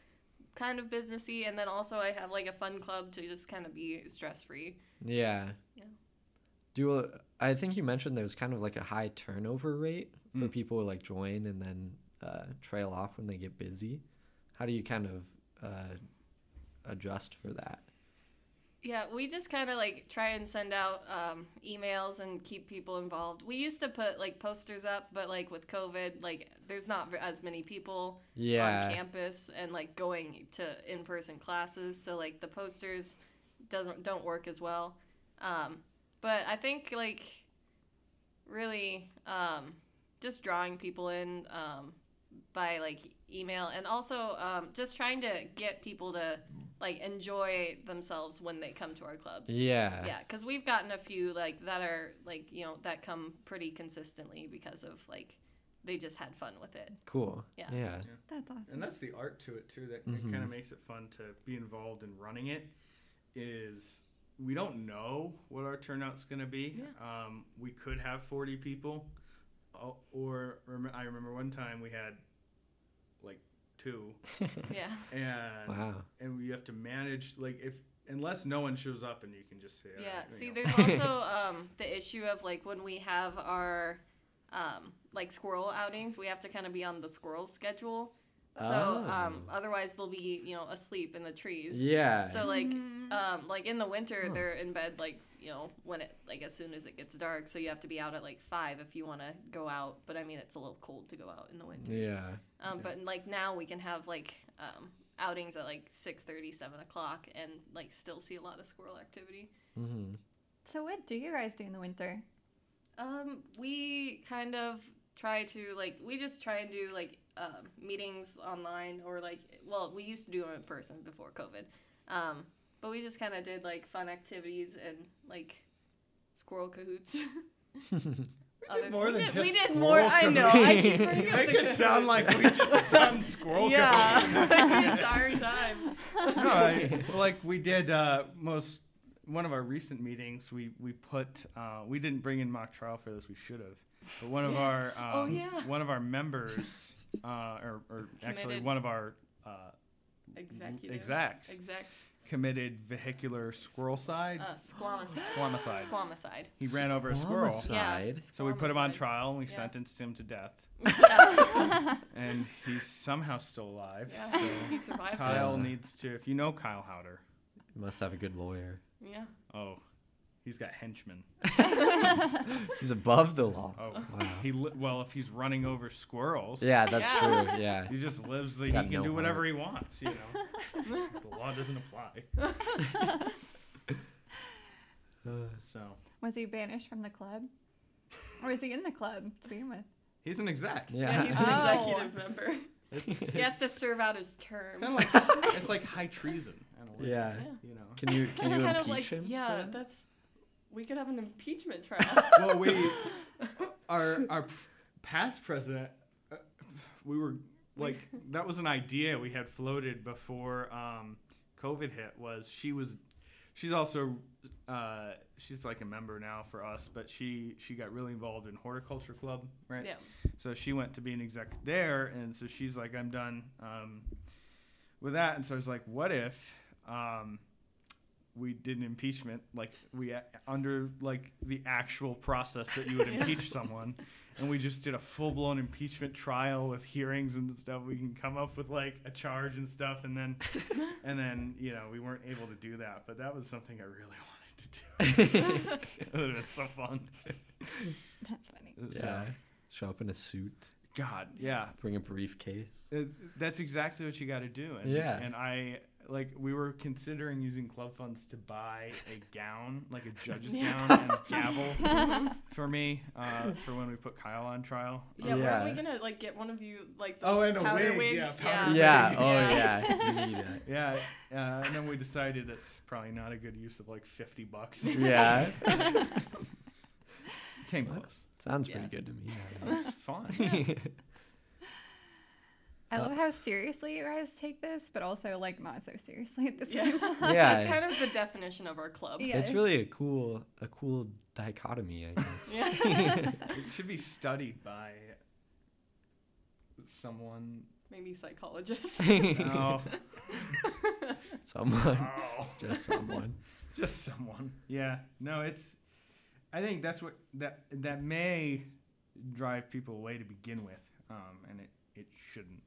kind of businessy, and then also I have like a fun club to just kind of be stress free.
Yeah.
Yeah.
Do uh, I think you mentioned there's kind of like a high turnover rate for
Mm.
people who like join and then uh, trail off when they get busy. How do you kind of uh, adjust for that?
Yeah, we just kind of like try and send out um, emails and keep people involved. We used to put like posters up, but like with COVID, like there's not as many people
Yeah.
on campus and like going to in-person classes, so like the posters doesn't don't work as well. Um, but I think like really um, just drawing people in um, by like email and also um, just trying to get people to like enjoy themselves when they come to our clubs.
Yeah.
Yeah, because we've gotten a few like that are like you know that come pretty consistently because of like they just had fun with it.
Cool.
Yeah.
Yeah.
That's awesome.
And that's the art to it too. That
Mhm.
kind of makes it fun to be involved in running it. Is we don't know what our turnout's going to be. Um, we could have forty people, uh, or I remember one time we had like two,
Yeah.
and
Wow.
and we have to manage like if unless no one shows up and you can just say
Yeah.
"All right,
See, there's also um, the issue of like when we have our um, like squirrel outings, we have to kind of be on the squirrel schedule. So um,
Oh.
otherwise they'll be you know asleep in the trees.
Yeah.
So like
Mhm.
um, like in the winter
Huh.
they're in bed like you know when it like as soon as it gets dark. So you have to be out at like five if you want to go out. But I mean it's a little cold to go out in the winter.
yeah.
Um, but like now we can have like um, outings at like 6:30, 7 o'clock, and like still see a lot of squirrel activity.
Mm-hmm.
So what do you guys do in the winter?
Um, we kind of try to like we just try and do like um, meetings online or like well we used to do them in person before COVID, um, but we just kind of did like fun activities and like squirrel Kahoots. Other-
more
we
than
did, we did more. I know. I keep
Kahoots.
bringing
You
up
make
the
it sound like we just done squirrel
yeah,
Kahoots.
the entire time.
no, I, like we did uh, most one of our recent meetings. We we put uh, we didn't bring in mock trial for this. We should have. But one of our um,
Oh, yeah.
one of our members, uh, or, or actually one of our uh,
Executive.
execs
Execs.
committed vehicular squirrel side.
Uh, squamicide.
Squamicide.
Squamicide.
He ran over a squirrel.
Squamicide.
Yeah.
So we put him on trial and we
Yeah.
sentenced him to death.
Yeah.
And he's somehow still alive.
Yeah,
So
he survived
Kyle
Yeah.
needs to, if you know Kyle Howder,
Must have a good lawyer.
Yeah.
oh, he's got henchmen.
He's above the law.
Oh,
Wow.
he li- well, if he's running over squirrels,
Yeah, that's
Yeah.
true. Yeah.
he just lives. The, he can
no
do whatever
heart.
he wants. You know, the law doesn't apply. Uh, so
Was he banished from the club? Or is he in the club to begin with?
he's an exec.
Yeah,
Yeah.
he's an
Oh.
executive member.
It's,
He has to serve out his term.
kind of like it's like high treason. in a
Yeah.
You know.
Can you can
That's
you impeach
like
him?
yeah,
that?
that's we could have an impeachment trial.
well, we our our past president, uh, we were like that was an idea we had floated before um, COVID hit. Was she was she's also uh, she's like a member now for us, but she she got really involved in horticulture club, right?
yeah.
So she went to be an exec there, and so she's like, I'm done um, with that. And so I was like, what if um, we did an impeachment, like we uh, under like the actual process that you would impeach someone, and we just did a full blown impeachment trial with hearings and stuff. We can come up with like a charge and stuff, and then and then you know we weren't able to do that, but that was something I really wanted to do. it would have been so fun.
That's funny.
So,
yeah. Show up in a suit,
God, yeah,
bring a briefcase.
It, that's exactly what you got to do. And,
Yeah.
And I like we were considering using club funds to buy a gown, like a judge's
Yeah.
gown and gavel for me uh, for when we put Kyle on trial.
Yeah,
Yeah.
weren't we gonna like get one of you like
Oh,
those
and a
powder
wig, yeah,
wigs?
powder
Yeah.
wig.
Oh
Yeah.
yeah. You need that.
Yeah, uh, and then we decided that's probably not a good use of like fifty bucks.
Yeah.
Came close.
Sounds
Yeah.
pretty good to me.
It was fun.
I
Uh,
love how seriously you guys take this, but also like not so seriously at the
Yeah.
same time.
Yeah.
It's kind of the definition of our club.
Yeah.
It's really a cool, a cool dichotomy, I guess.
Yeah.
it should be studied by someone.
Maybe psychologists.
No,
someone.
Oh.
It's just someone.
just someone. Yeah. No, it's. I think that's what that that may drive people away to begin with, um, and it it shouldn't.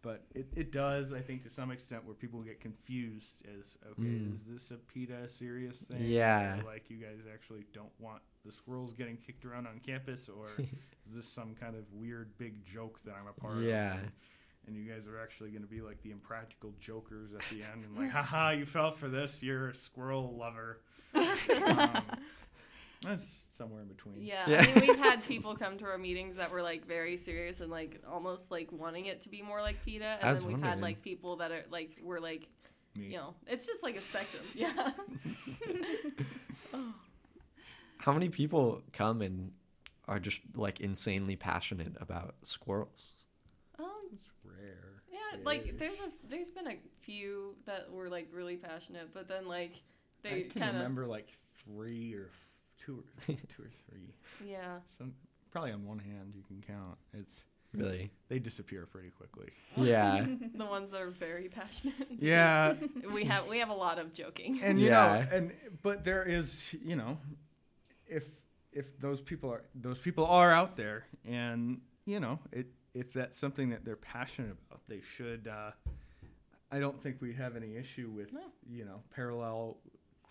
But it, it does, I think, to some extent, where people get confused as okay,
Mm.
is this a PETA serious thing?
Yeah.
Or, like you guys actually don't want the squirrels getting kicked around on campus, or is this some kind of weird big joke that I'm a part of?
Yeah.
And, and you guys are actually going to be like the impractical jokers at the end, and like, haha, you fell for this. You're a squirrel lover. um, that's somewhere in between.
Yeah,
Yeah.
I mean, we've had people come to our meetings that were like very serious and like almost like wanting it to be more like PETA, and
I was
then we've had like people that are like were like,
Me.
you know, it's just like a spectrum. Yeah. oh.
How many people come and are just like insanely passionate about squirrels?
Um.
It's rare.
Yeah, like there's a there's been a few that were like really passionate, but then like they kind of
remember like three or f- two or two or three.
yeah.
Some probably on one hand you can count. It's
Really?
they disappear pretty quickly.
Yeah.
the ones that are very passionate.
Yeah,
we have we have a lot of joking.
and you
Yeah.
know, and but there is, you know, if if those people are those people are out there, and you know, it if that's something that they're passionate about, they should. Uh, I don't think we have any issue with
No.
you know parallel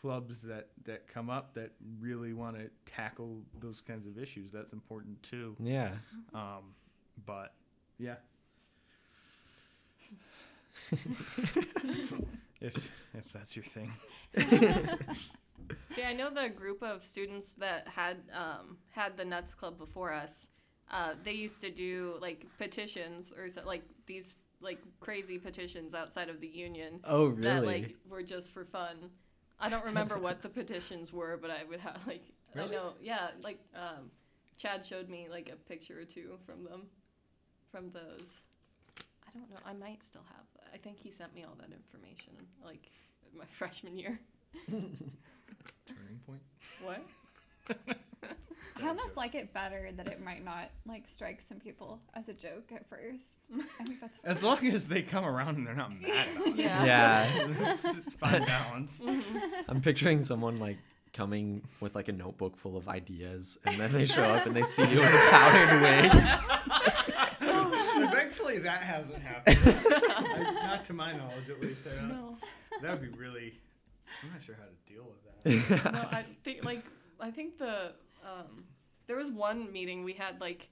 clubs that that come up that really want to tackle those kinds of issues. That's important too.
Yeah.
Um, but yeah. if if that's your thing.
See, I know the group of students that had um, had the Nuts Club before us. Uh, they used to do like petitions or so, like these like crazy petitions outside of the union
Oh,
that
really?
like were just for fun. I don't remember what the petitions were, but I would have like I know, yeah, like um, Chad showed me like a picture or two from them, from those. I don't know. I might still have. That. I think he sent me all that information like my freshman year.
Turning point.
What?
I almost like it better that it might not like strike some people as a joke at first. I think that's
As long as they come around and they're not mad about it.
Yeah.
Yeah.
It's just Fine balance. Mm-hmm.
I'm picturing someone like coming with like a notebook full of ideas, and then they show up and they see you in a powdered wig.
Thankfully, that hasn't happened. I- not to my knowledge, at least. I don't,
No,
That would be really. I'm not sure how to deal with that.
no. I think like I think the um, there was one meeting we had like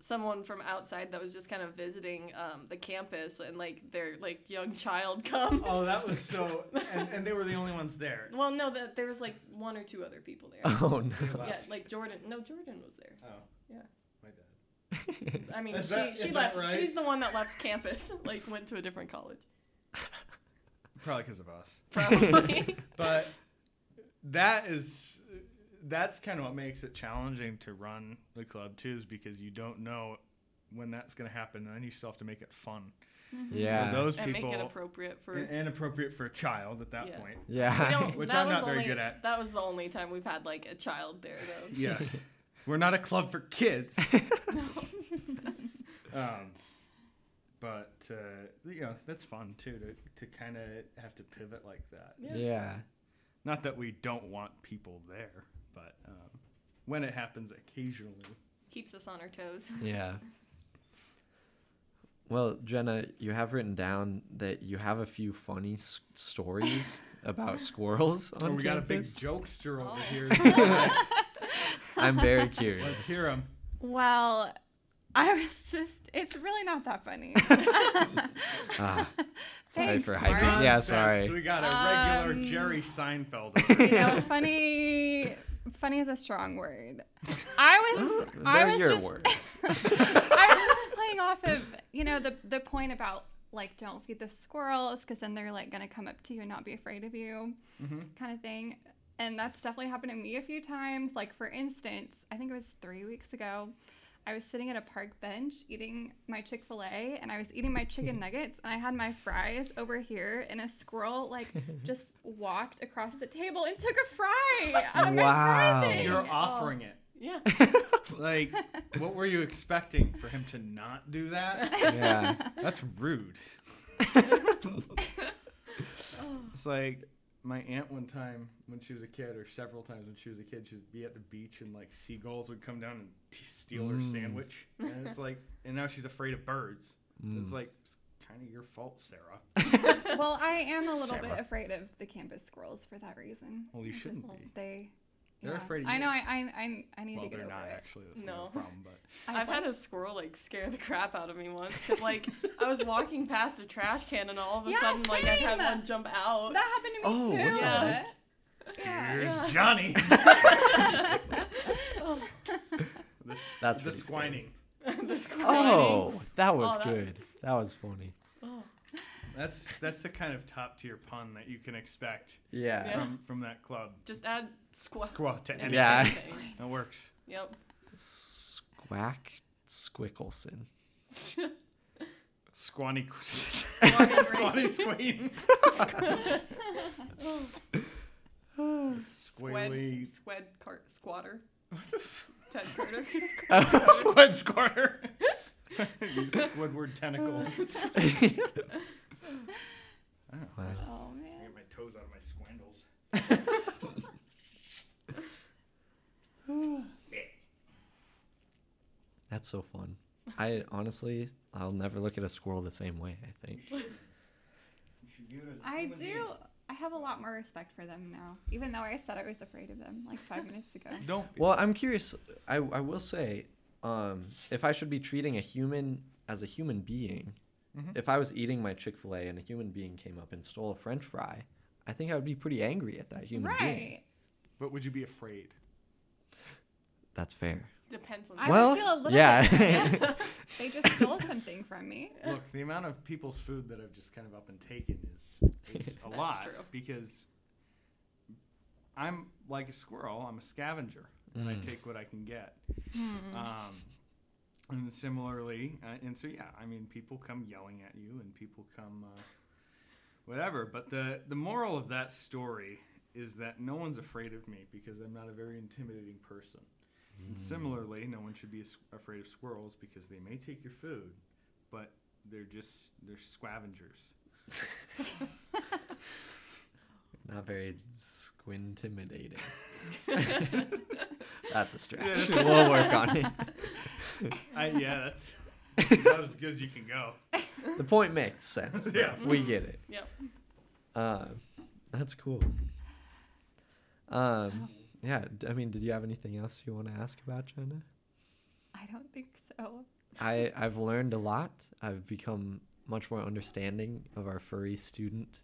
someone from outside that was just kind of visiting um, the campus and like their like young child come.
Oh, that was so. And, and they were the only ones there.
Well, no, that there was like one or two other people there.
oh no.
Yeah, like Jordan. No, Jordan was there.
Oh.
Yeah.
My dad.
I mean,
Is
she
that-
she
is
left.
that right?
She's the one that left campus. Like went to a different college.
Probably because of us.
Probably.
But that is. That's kind of what makes it challenging to run the club too, is because you don't know when that's going to happen, and then you still have to make it fun.
Yeah.
For those
and
people,
make it appropriate for.
and, and appropriate for a child at that
Yeah.
point.
Yeah.
Which
that
I'm
was
not very
only-
good at.
That was the only time we've had like a child there, though.
Yeah, we're not a club for kids. um, but uh, you know that's fun too to to kind of have to pivot like that.
Yeah.
yeah.
not that we don't want people there, but um, when it happens occasionally,
Keeps us on our toes.
Yeah. Well, Jenna, you have written down that you have a few funny s- stories about squirrels on
and we got a big jokester over
Oh.
here.
I'm very curious.
Let's hear him.
Well, I was just, it's really not that funny.
Ah, sorry
Thanks,
for
Mark.
hyping. Yeah,
Nonsense.
sorry.
We got a regular
Um,
Jerry Seinfeld. Over
you know, funny, funny is a strong word. I was, I was
your
just,
words.
I was just playing off of, you know, the the point about like don't feed the squirrels because then they're like gonna come up to you and not be afraid of you,
Mhm.
kind of thing. And that's definitely happened to me a few times. Like for instance, I think it was three weeks ago. I was sitting at a park bench eating my Chick fil A and I was eating my chicken nuggets and I had my fries over here and a squirrel like just walked across the table and took a fry out of my
Wow.
fry thing.
You're
Oh.
offering it.
Yeah.
Like, what were you expecting for him to not do that?
yeah.
That's rude. It's like my aunt one time when she was a kid, or several times when she was a kid, she would be at the beach and like seagulls would come down and t- steal her
Mm.
sandwich. And it's like, and now she's afraid of birds. It's
Mm.
like, it's kind of your fault, Sarah.
well, I am a little
Sarah.
bit afraid of the campus squirrels for that reason.
Well, you shouldn't be.
They.
They're
yeah.
afraid of
I
you.
know. I I I, I need
Well,
to get
they're
over
not
it.
actually. That's no
No.
problem. But
I
I've had a squirrel like scare the crap out of me once because like I was walking past a trash can and all of a
Yeah,
sudden like I had
same.
one jump out.
That happened to me
Oh,
too.
what the
Yeah.
heck?
Yeah.
here's
yeah.
Johnny. The,
That's
the squining.
The squirting.
Oh, that was
Oh, that-
good. That was funny.
Oh.
That's that's the kind of top tier pun that you can expect
Yeah.
Yeah.
from from that club.
Just add squat.
Squat to anything.
Yeah.
That works.
Yep.
Squack Squickelson.
Squanny.
Squanny
Squanny Squeen.
Squed,
Squealy.
squed cart squatter. Ted Carter. Oh.
Squid squatter. Squidward tentacle. I don't know.
Wow.
Oh
I
man.
get my toes out of my squandles.
That's so fun. I honestly, I'll never look at a squirrel the same way. I think.
I do. I have a lot more respect for them now, even though I said I was afraid of them like five minutes ago.
Don't.
Well, I'm curious. I I will say, um, if I should be treating a human as a human being,
Mhm.
if I was eating my Chick Fil A and a human being came up and stole a French fry, I think I would be pretty angry at that human being.
right.
But would you be afraid?
That's fair.
Depends on.
I
well,
feel a little
yeah.
bit They just stole something from me.
Look, the amount of people's food that I've just kind of up and taken is, is a
That's
lot
true.
because I'm like a squirrel. I'm a scavenger, and I
Mm.
take what I can get.
Hmm.
Um, and similarly, uh, and so yeah, I mean, people come yelling at you, and people come uh, whatever. But the the moral of that story is that no one's afraid of me because I'm not a very intimidating person. And similarly, no one should be afraid of squirrels because they may take your food, but they're just they're scavengers.
Not very squintimidating. That's a stretch.
Yeah, that's-
we'll work on it.
I, yeah, that's about as good as you can go.
The point makes sense. though.
Yeah.
We get it.
Yep.
Uh, that's cool. Um, yeah. I mean, did you have anything else you want to ask about, Jenna?
I don't think so.
I I've learned a lot. I've become much more understanding of our furry student.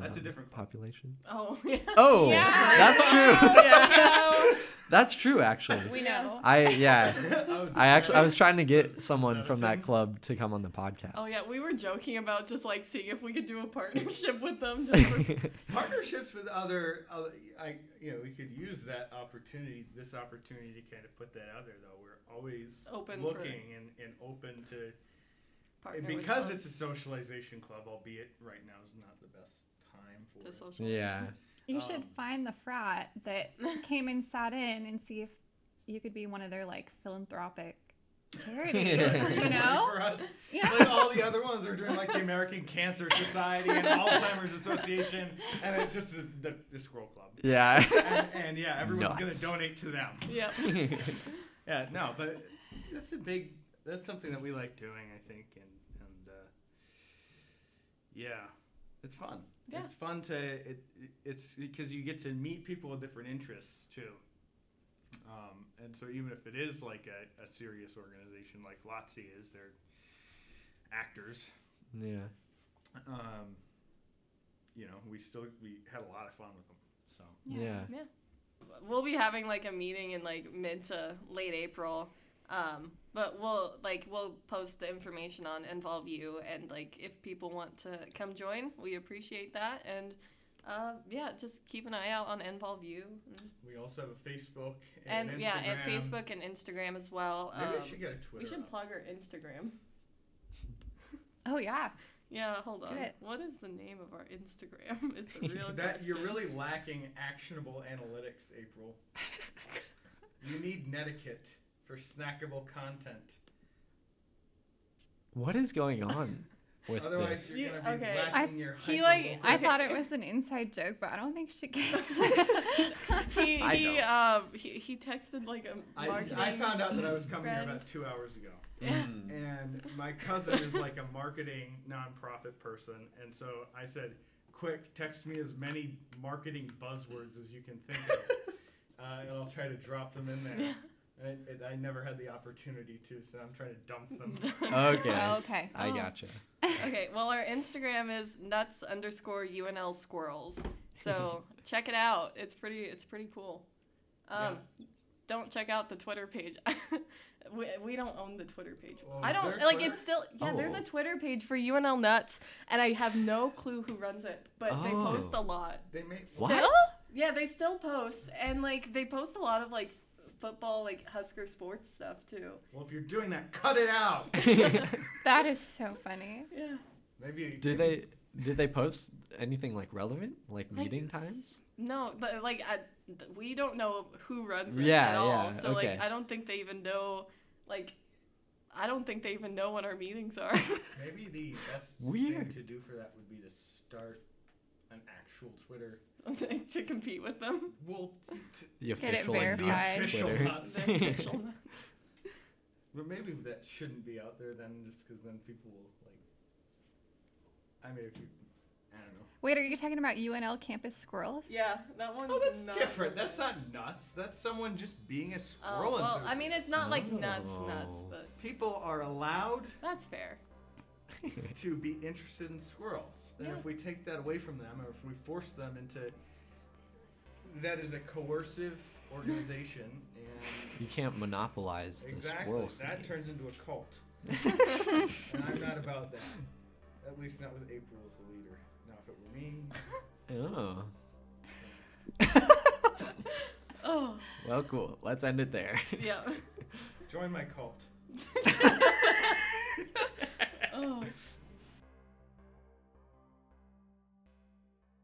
That's a
um,
different club.
population.
Oh yeah.
Oh,
Yeah.
that's true.
yeah.
That's true, actually.
We know.
I yeah.
Oh,
I actually I was trying to get someone from that club to come on the podcast.
Oh yeah, we were joking about just like seeing if we could do a partnership with them. Just for,
partnerships with other, other I you know we could use that opportunity this opportunity to kind of put that out there though we're always
Open for-
looking and, and open to
partner
because it's a socialization club albeit right now is not the best time for
to
it.
socialize.
yeah.
You should
Um,
find the frat that came and sat in and see if you could be one of their like philanthropic charity.
Yeah.
you know?
For us.
Yeah.
Like all the other ones are doing like the American Cancer Society and Alzheimer's Association, and it's just the, the, the Squirrel Club.
Yeah.
And, and yeah, everyone's gonna donate to them.
Yeah.
Yeah, no, but that's a big. That's something that we like doing, I think, and and uh, yeah, it's fun.
Yeah.
It's fun to it. it- It's because you get to meet people with different interests too. Um, and so even if it is like a, a serious organization like LOTSI is, they're actors.
yeah.
Um, you know, we still we had a lot of fun with them. So
Yeah.
Yeah. We'll be having like a meeting in like mid to late April. Um, but we'll like we'll post the information on NvolveU and like if people want to come join, we appreciate that and uh, yeah, just keep an eye out on NvolveU
we also have a Facebook
and,
and,
yeah, and Facebook and Instagram as well.
Maybe
Um,
I should get a Twitter.
we should
up.
plug our Instagram.
Oh yeah.
Yeah, hold
Do
on.
it.
What is the name of our Instagram? Is the real
that
question.
you're really lacking actionable analytics, April. you need netiquette for snackable content.
What is going on with
Otherwise,
this?
you're gonna be
okay.
lacking your.
he like
hyperlocal-
I thought it was an inside joke, but I don't think she gets
he he
don't.
um he, he texted like a marketing.
I found out that I was coming
friend.
here about two hours ago.
Mm.
And my cousin is like a marketing nonprofit person, and so I said, "Quick, text me as many marketing buzzwords as you can think of, uh, and I'll try to drop them in there." And it, it, I never had the opportunity to, so I'm trying to dump them.
Okay.
Oh, okay.
I
Oh.
gotcha.
okay, well our Instagram is nuts underscore UNL squirrels. So check it out. It's pretty it's pretty cool. Um don't check out the Twitter page. we, we don't own the Twitter page.
Well,
I don't like
Twitter?
it's still yeah, there's
Oh.
a Twitter page for UNL nuts and I have no clue who runs it, but they post
Oh.
a lot.
They made
What?
Still?
Yeah, they still post and like they post a lot of like football like Husker sports stuff too.
Well, if you're doing that, cut it out.
That is so funny.
Yeah.
Maybe.
do they do they post anything like relevant, like
Like,
meeting times?
No, but like I, we don't know who runs it
Yeah,
at all.
yeah,
so
okay.
like I don't think they even know like I don't think they even know when our meetings are.
Maybe the best
Weird.
thing to do for that would be to start an actual Twitter.
to compete with them.
Well, t-
The
Get it
official
verified.
nuts
The official
Twitter.
nuts.
The official nuts.
but maybe that shouldn't be out there then, just because then people will like. I mean, if you, I don't know.
Wait, are you talking about UNL campus squirrels?
Yeah, that one's
Oh, that's
not
different. That's not nuts. That's someone just being a
Oh,
squirrel.
well, I mean, it's not like
Oh.
nuts, nuts, oh. but
people are allowed
that's fair.
to be interested in squirrels. And
Yeah.
if we take that away from them, or if we force them into that is a coercive organization, and
You can't monopolize the
exactly
squirrel
that
scene.
turns into a cult. and I'm not about that. At least not with April as the leader. Now, if it were me,
Oh.
Oh,
Well, cool. Let's end it there.
yeah.
join my cult oh.